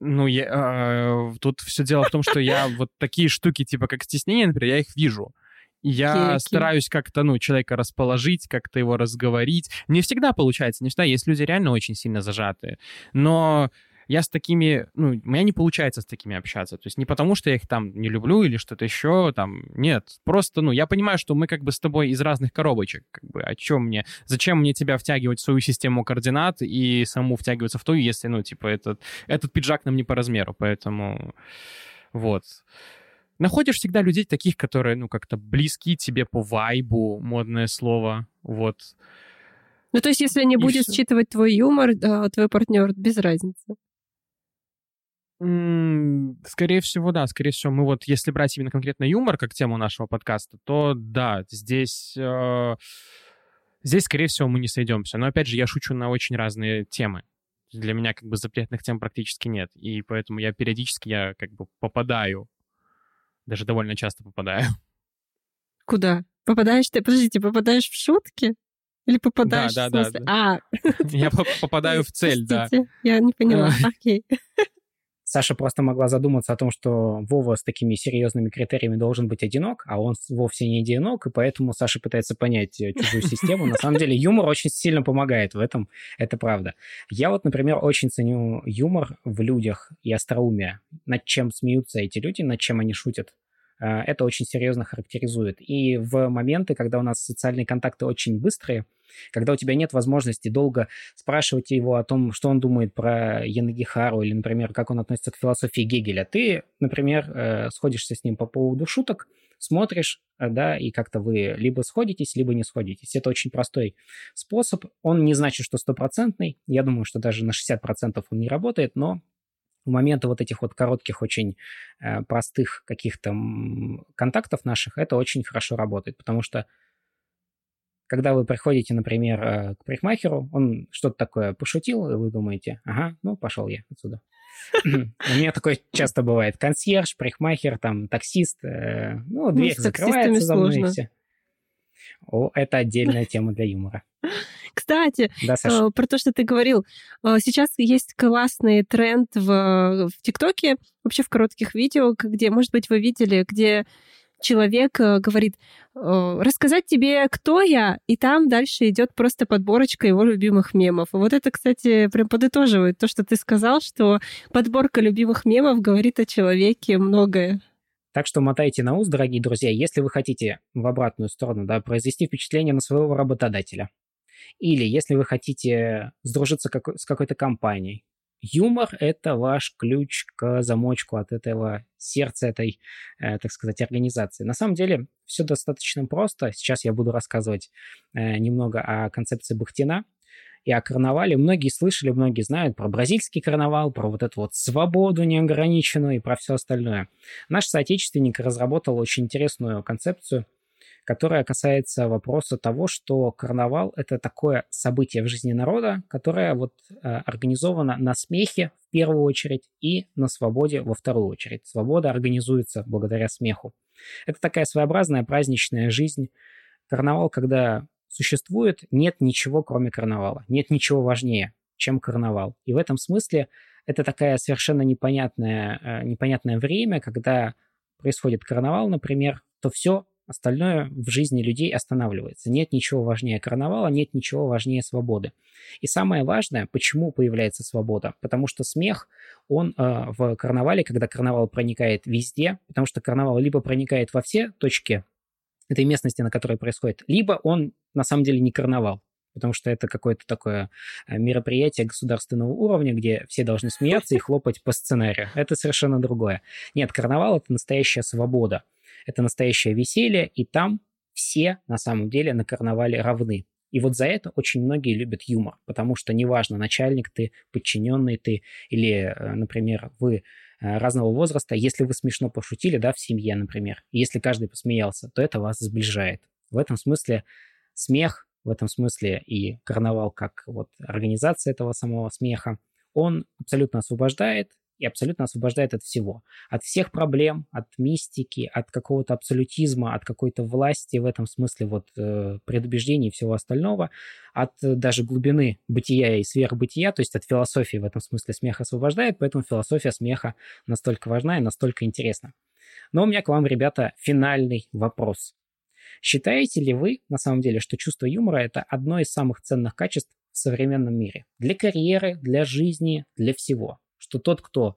Ну, я, э, тут все дело в том, что я вот такие штуки, типа как стеснение, например, я их вижу. Я okay, стараюсь как-то, ну, человека расположить, как-то его разговорить. Не всегда получается, не всегда. Есть люди реально очень сильно зажатые. Но я с такими, ну, у меня не получается с такими общаться. То есть не потому, что я их там не люблю или что-то еще, там, нет. Просто, ну, я понимаю, что мы как бы с тобой из разных коробочек, как бы, о чем мне, зачем мне тебя втягивать в свою систему координат и саму втягиваться в ту, если, ну, типа, этот, этот пиджак нам не по размеру, поэтому вот находишь всегда людей таких, которые, ну, как-то близки тебе по вайбу, модное слово, вот. Ну, то есть, если не будет все. считывать твой юмор, да, твой партнер, без разницы. Скорее всего, да. Скорее всего, мы вот, если брать именно конкретно юмор как тему нашего подкаста, то да, здесь... Э, здесь, скорее всего, мы не сойдемся. Но, опять же, я шучу на очень разные темы. Для меня как бы запретных тем практически нет. И поэтому я периодически я как бы попадаю даже довольно часто попадаю. [LAUGHS] Куда? Попадаешь ты, подождите, попадаешь в шутки? Или попадаешь да, в да, смысле? Да, да. А. [LAUGHS] Я попадаю в цель, да. Я не поняла. Окей. Саша просто могла задуматься о том, что Вова с такими серьезными критериями должен быть одинок, а он вовсе не одинок, и поэтому Саша пытается понять э, чужую систему. На самом деле юмор очень сильно помогает в этом, это правда. Я вот, например, очень ценю юмор в людях и остроумие. Над чем смеются эти люди, над чем они шутят. Э, это очень серьезно характеризует. И в моменты, когда у нас социальные контакты очень быстрые, когда у тебя нет возможности долго спрашивать его о том, что он думает про Янагихару или, например, как он относится к философии Гегеля. Ты, например, э, сходишься с ним по поводу шуток, смотришь, э, да, и как-то вы либо сходитесь, либо не сходитесь. Это очень простой способ. Он не значит, что стопроцентный. Я думаю, что даже на 60% он не работает, но в моменты вот этих вот коротких, очень э, простых каких-то контактов наших это очень хорошо работает, потому что когда вы приходите, например, э, к парикмахеру, он что-то такое пошутил, и вы думаете, ага, ну, пошел я отсюда. У меня такое часто бывает. Консьерж, парикмахер, там, таксист. Э, ну, ну дверь закрывается за мной, и все. О, это отдельная [LAUGHS] тема для юмора. Кстати, да, э, про то, что ты говорил. Сейчас есть классный тренд в ТикТоке, вообще в коротких видео, где, может быть, вы видели, где человек э, говорит, э, рассказать тебе, кто я, и там дальше идет просто подборочка его любимых мемов. И вот это, кстати, прям подытоживает то, что ты сказал, что подборка любимых мемов говорит о человеке многое. Так что мотайте на ус, дорогие друзья, если вы хотите в обратную сторону да, произвести впечатление на своего работодателя. Или если вы хотите сдружиться с какой-то компанией, Юмор — это ваш ключ к замочку от этого сердца этой, э, так сказать, организации. На самом деле все достаточно просто. Сейчас я буду рассказывать э, немного о концепции Бахтина и о карнавале. Многие слышали, многие знают про бразильский карнавал, про вот эту вот свободу неограниченную и про все остальное. Наш соотечественник разработал очень интересную концепцию, которая касается вопроса того, что карнавал — это такое событие в жизни народа, которое вот э, организовано на смехе в первую очередь и на свободе во вторую очередь. Свобода организуется благодаря смеху. Это такая своеобразная праздничная жизнь. Карнавал, когда существует, нет ничего, кроме карнавала. Нет ничего важнее, чем карнавал. И в этом смысле это такая совершенно непонятное, э, непонятное время, когда происходит карнавал, например, то все Остальное в жизни людей останавливается. Нет ничего важнее карнавала, нет ничего важнее свободы. И самое важное, почему появляется свобода? Потому что смех, он э, в карнавале, когда карнавал проникает везде, потому что карнавал либо проникает во все точки этой местности, на которой происходит, либо он на самом деле не карнавал, потому что это какое-то такое э, мероприятие государственного уровня, где все должны смеяться и хлопать по сценарию. Это совершенно другое. Нет, карнавал — это настоящая свобода. Это настоящее веселье, и там все на самом деле на карнавале равны. И вот за это очень многие любят юмор, потому что неважно, начальник ты, подчиненный ты, или, э, например, вы э, разного возраста, если вы смешно пошутили, да, в семье, например, если каждый посмеялся, то это вас сближает. В этом смысле смех, в этом смысле и карнавал как вот организация этого самого смеха, он абсолютно освобождает, и абсолютно освобождает от всего. От всех проблем, от мистики, от какого-то абсолютизма, от какой-то власти в этом смысле вот э, предубеждений и всего остального, от э, даже глубины бытия и сверхбытия, то есть от философии в этом смысле смех освобождает, поэтому философия смеха настолько важна и настолько интересна. Но у меня к вам, ребята, финальный вопрос. Считаете ли вы, на самом деле, что чувство юмора – это одно из самых ценных качеств в современном мире? Для карьеры, для жизни, для всего что тот, кто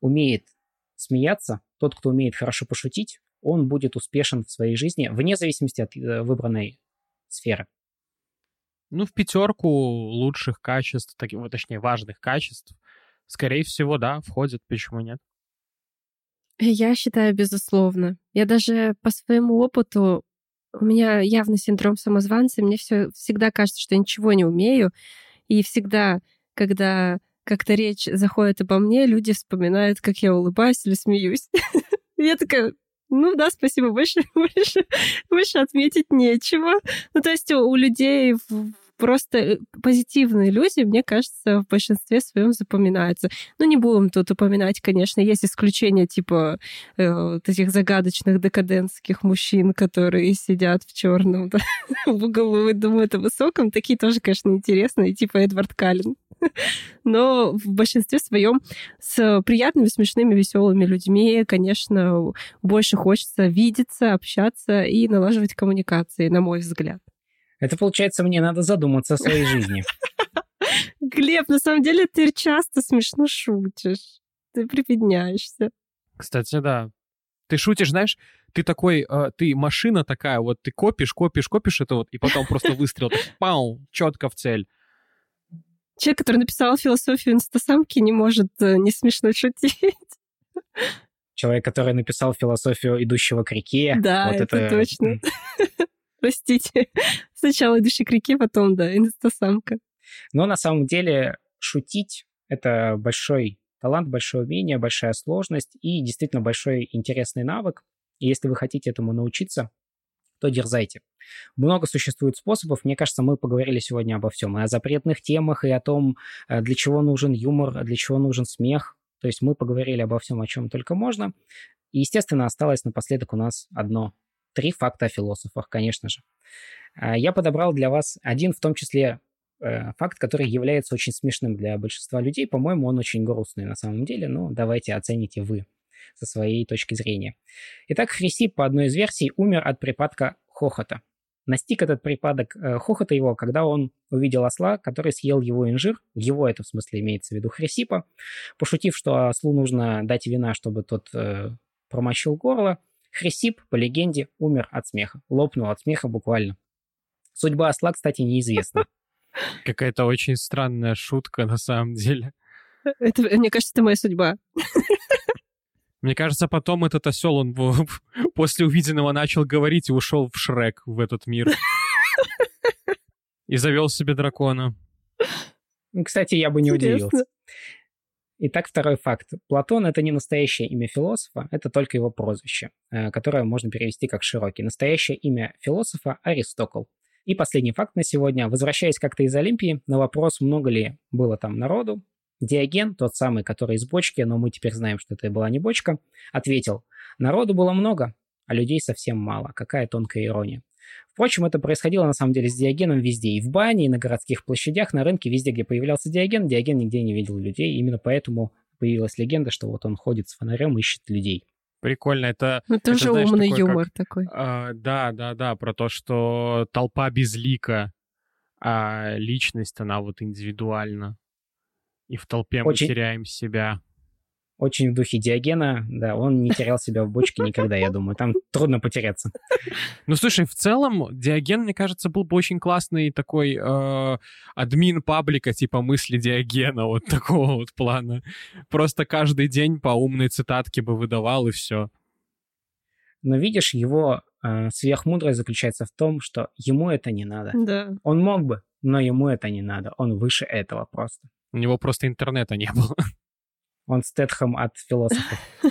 умеет смеяться, тот, кто умеет хорошо пошутить, он будет успешен в своей жизни, вне зависимости от э, выбранной сферы. Ну, в пятерку лучших качеств, так, точнее, важных качеств, скорее всего, да, входит, почему нет? Я считаю, безусловно. Я даже по своему опыту, у меня явно синдром самозванца, мне все всегда кажется, что я ничего не умею, и всегда, когда как-то речь заходит обо мне, люди вспоминают, как я улыбаюсь или смеюсь. [LAUGHS] Я такая, ну да, спасибо, больше, [LAUGHS] больше, больше отметить нечего. Ну, то есть у людей просто э, позитивные люди, мне кажется, в большинстве своем запоминаются. Ну, не будем тут упоминать, конечно, есть исключения типа э, вот этих загадочных декадентских мужчин, которые сидят в черном да, [LAUGHS] в углу и думают о высоком. Такие тоже, конечно, интересные, типа Эдвард Каллен. [LAUGHS] Но в большинстве своем с приятными, смешными, веселыми людьми, конечно, больше хочется видеться, общаться и налаживать коммуникации, на мой взгляд. Это получается, мне надо задуматься о своей жизни. Глеб, на самом деле ты часто смешно шутишь. Ты прибедняешься. Кстати, да. Ты шутишь, знаешь, ты такой, э, ты машина такая, вот ты копишь, копишь, копишь это вот, и потом просто выстрел, так, пау, четко в цель. Человек, который написал философию инстасамки, не может э, не смешно шутить. Человек, который написал философию идущего к реке. Да, вот это, это точно. [LAUGHS] Простите. [LAUGHS] Сначала реке, потом, да, инстасамка. Но на самом деле шутить — это большой талант, большое умение, большая сложность и действительно большой интересный навык. И если вы хотите этому научиться, то дерзайте. Много существует способов. Мне кажется, мы поговорили сегодня обо всем. И о запретных темах, и о том, э, для чего нужен юмор, для чего нужен смех. То есть мы поговорили обо всем, о чем только можно. И, естественно, осталось напоследок у нас одно. Три факта о философах, конечно же. А, я подобрал для вас один, в том числе, э, факт, который является очень смешным для большинства людей. По-моему, он очень грустный на самом деле, но давайте оцените вы со своей точки зрения. Итак, Хрисип, по одной из версий, умер от припадка хохота. Настиг этот припадок э, хохота его, когда он увидел осла, который съел его инжир. Его это в смысле имеется в виду Хрисипа. Пошутив, что ослу нужно дать вина, чтобы тот э, промочил горло, Хрисип, по легенде, умер от смеха. Лопнул от смеха буквально. Судьба осла, кстати, неизвестна. [LAUGHS] Какая-то очень странная шутка на самом деле. Это, мне кажется, это моя судьба. Мне кажется, потом этот осел, он [LAUGHS] после увиденного начал говорить и ушел в Шрек в этот мир. [LAUGHS] И завел себе дракона. Кстати, я бы не удивился. Итак, второй факт. Платон — это не настоящее имя философа, это только его прозвище, э, которое можно перевести как широкий. Настоящее имя философа — Аристокл. И последний факт на сегодня. Возвращаясь как-то из Олимпии, на вопрос, много ли было там народу, Диоген, тот самый, который из бочки, но мы теперь знаем, что это была не бочка, ответил, народу было много, а людей совсем мало. Какая тонкая ирония. Впрочем, это происходило на самом деле с Диогеном везде. И в бане, и на городских площадях, на рынке, везде, где появлялся Диоген, Диоген нигде не видел людей. Именно поэтому появилась легенда, что вот он ходит с фонарем ищет людей. Прикольно, это... Ну, это, знаешь, умный такой, юмор как, такой. а, да, да, да, про то, что толпа безлика, а личность, она вот индивидуальна. И в толпе Очень- мы теряем себя. Очень в духе Диогена, да, он не терял себя в бочке никогда, я думаю. Там трудно потеряться. Ну, слушай, в целом, Диоген, мне кажется, был бы очень классный такой э, админ паблика, типа мысли Диогена, вот такого вот плана. Просто каждый день по умной цитатке бы выдавал, и все. Но видишь, его э, сверхмудрость заключается в том, что ему это не надо. Да. Он мог бы, но ему это не надо. Он выше этого просто. У него просто интернета не было. Он Стэтхэм от философов. [LAUGHS]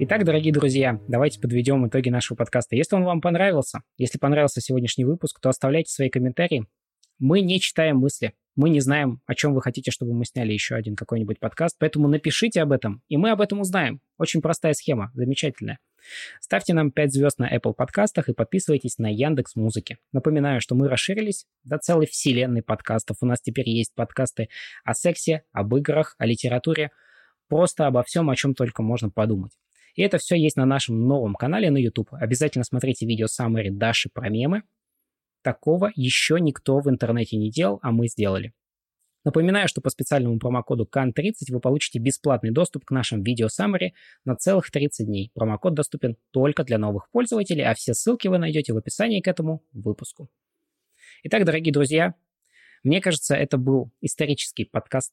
Итак, дорогие друзья, давайте подведем итоги нашего подкаста. Если он вам понравился, если понравился сегодняшний выпуск, то оставляйте свои комментарии. Мы не читаем мысли, мы не знаем, о чем вы хотите, чтобы мы сняли еще один какой-нибудь подкаст, поэтому напишите об этом, и мы об этом узнаем. Очень простая схема, замечательная. Ставьте нам 5 звезд на Apple подкастах и подписывайтесь на Яндекс Музыки. Напоминаю, что мы расширились до целой вселенной подкастов. У нас теперь есть подкасты о сексе, об играх, о литературе, просто обо всем, о чем только можно подумать. И это все есть на нашем новом канале на YouTube. Обязательно смотрите видео Саммари Даши про мемы. Такого еще никто в интернете не делал, а мы сделали. Напоминаю, что по специальному промокоду CAN30 вы получите бесплатный доступ к нашим видео Summary на целых 30 дней. Промокод доступен только для новых пользователей, а все ссылки вы найдете в описании к этому выпуску. Итак, дорогие друзья, мне кажется, это был исторический подкаст.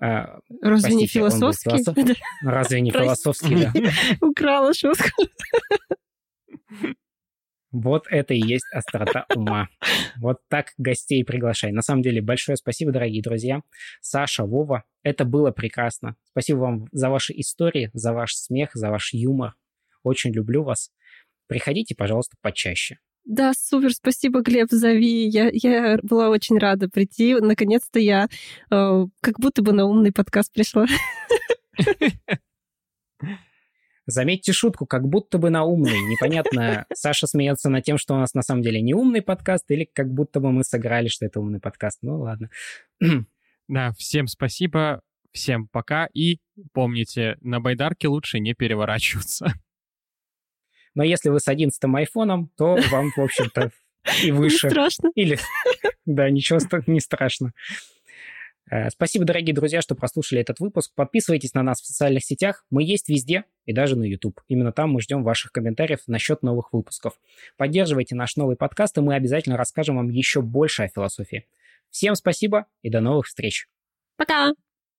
А, Разве не Простите, был философский? философ? [LAUGHS] Разве не философский, да? [LAUGHS] Украла шутку. [LAUGHS] Вот это и есть острота ума. Вот так гостей приглашай. На самом деле, большое спасибо, дорогие друзья. Саша, Вова, это было прекрасно. Спасибо вам за ваши истории, за ваш смех, за ваш юмор. Очень люблю вас. Приходите, пожалуйста, почаще. Да, супер, спасибо, Глеб, зови. Я, я была очень рада прийти. Наконец-то я э, как будто бы на умный подкаст пришла. [LAUGHS] Заметьте шутку, как будто бы на умный. Непонятно, [LAUGHS] Саша смеется над тем, что у нас на самом деле не умный подкаст, или как будто бы мы сыграли, что это умный подкаст. Ну ладно. [CLEARS THROAT] Да, всем спасибо, всем пока. И помните, на байдарке лучше не переворачиваться. [LAUGHS] Но если вы с 11 айфоном, то вам, в общем-то, и [LAUGHS] выше. Не страшно. Или... Да, ничего не страшно. Э, Спасибо, дорогие друзья, что прослушали этот выпуск. Подписывайтесь на нас в социальных сетях. Мы есть везде и даже на YouTube. Именно там мы ждем ваших комментариев насчет новых выпусков. Поддерживайте наш новый подкаст, и мы обязательно расскажем вам еще больше о философии. Всем спасибо и до новых встреч. Пока.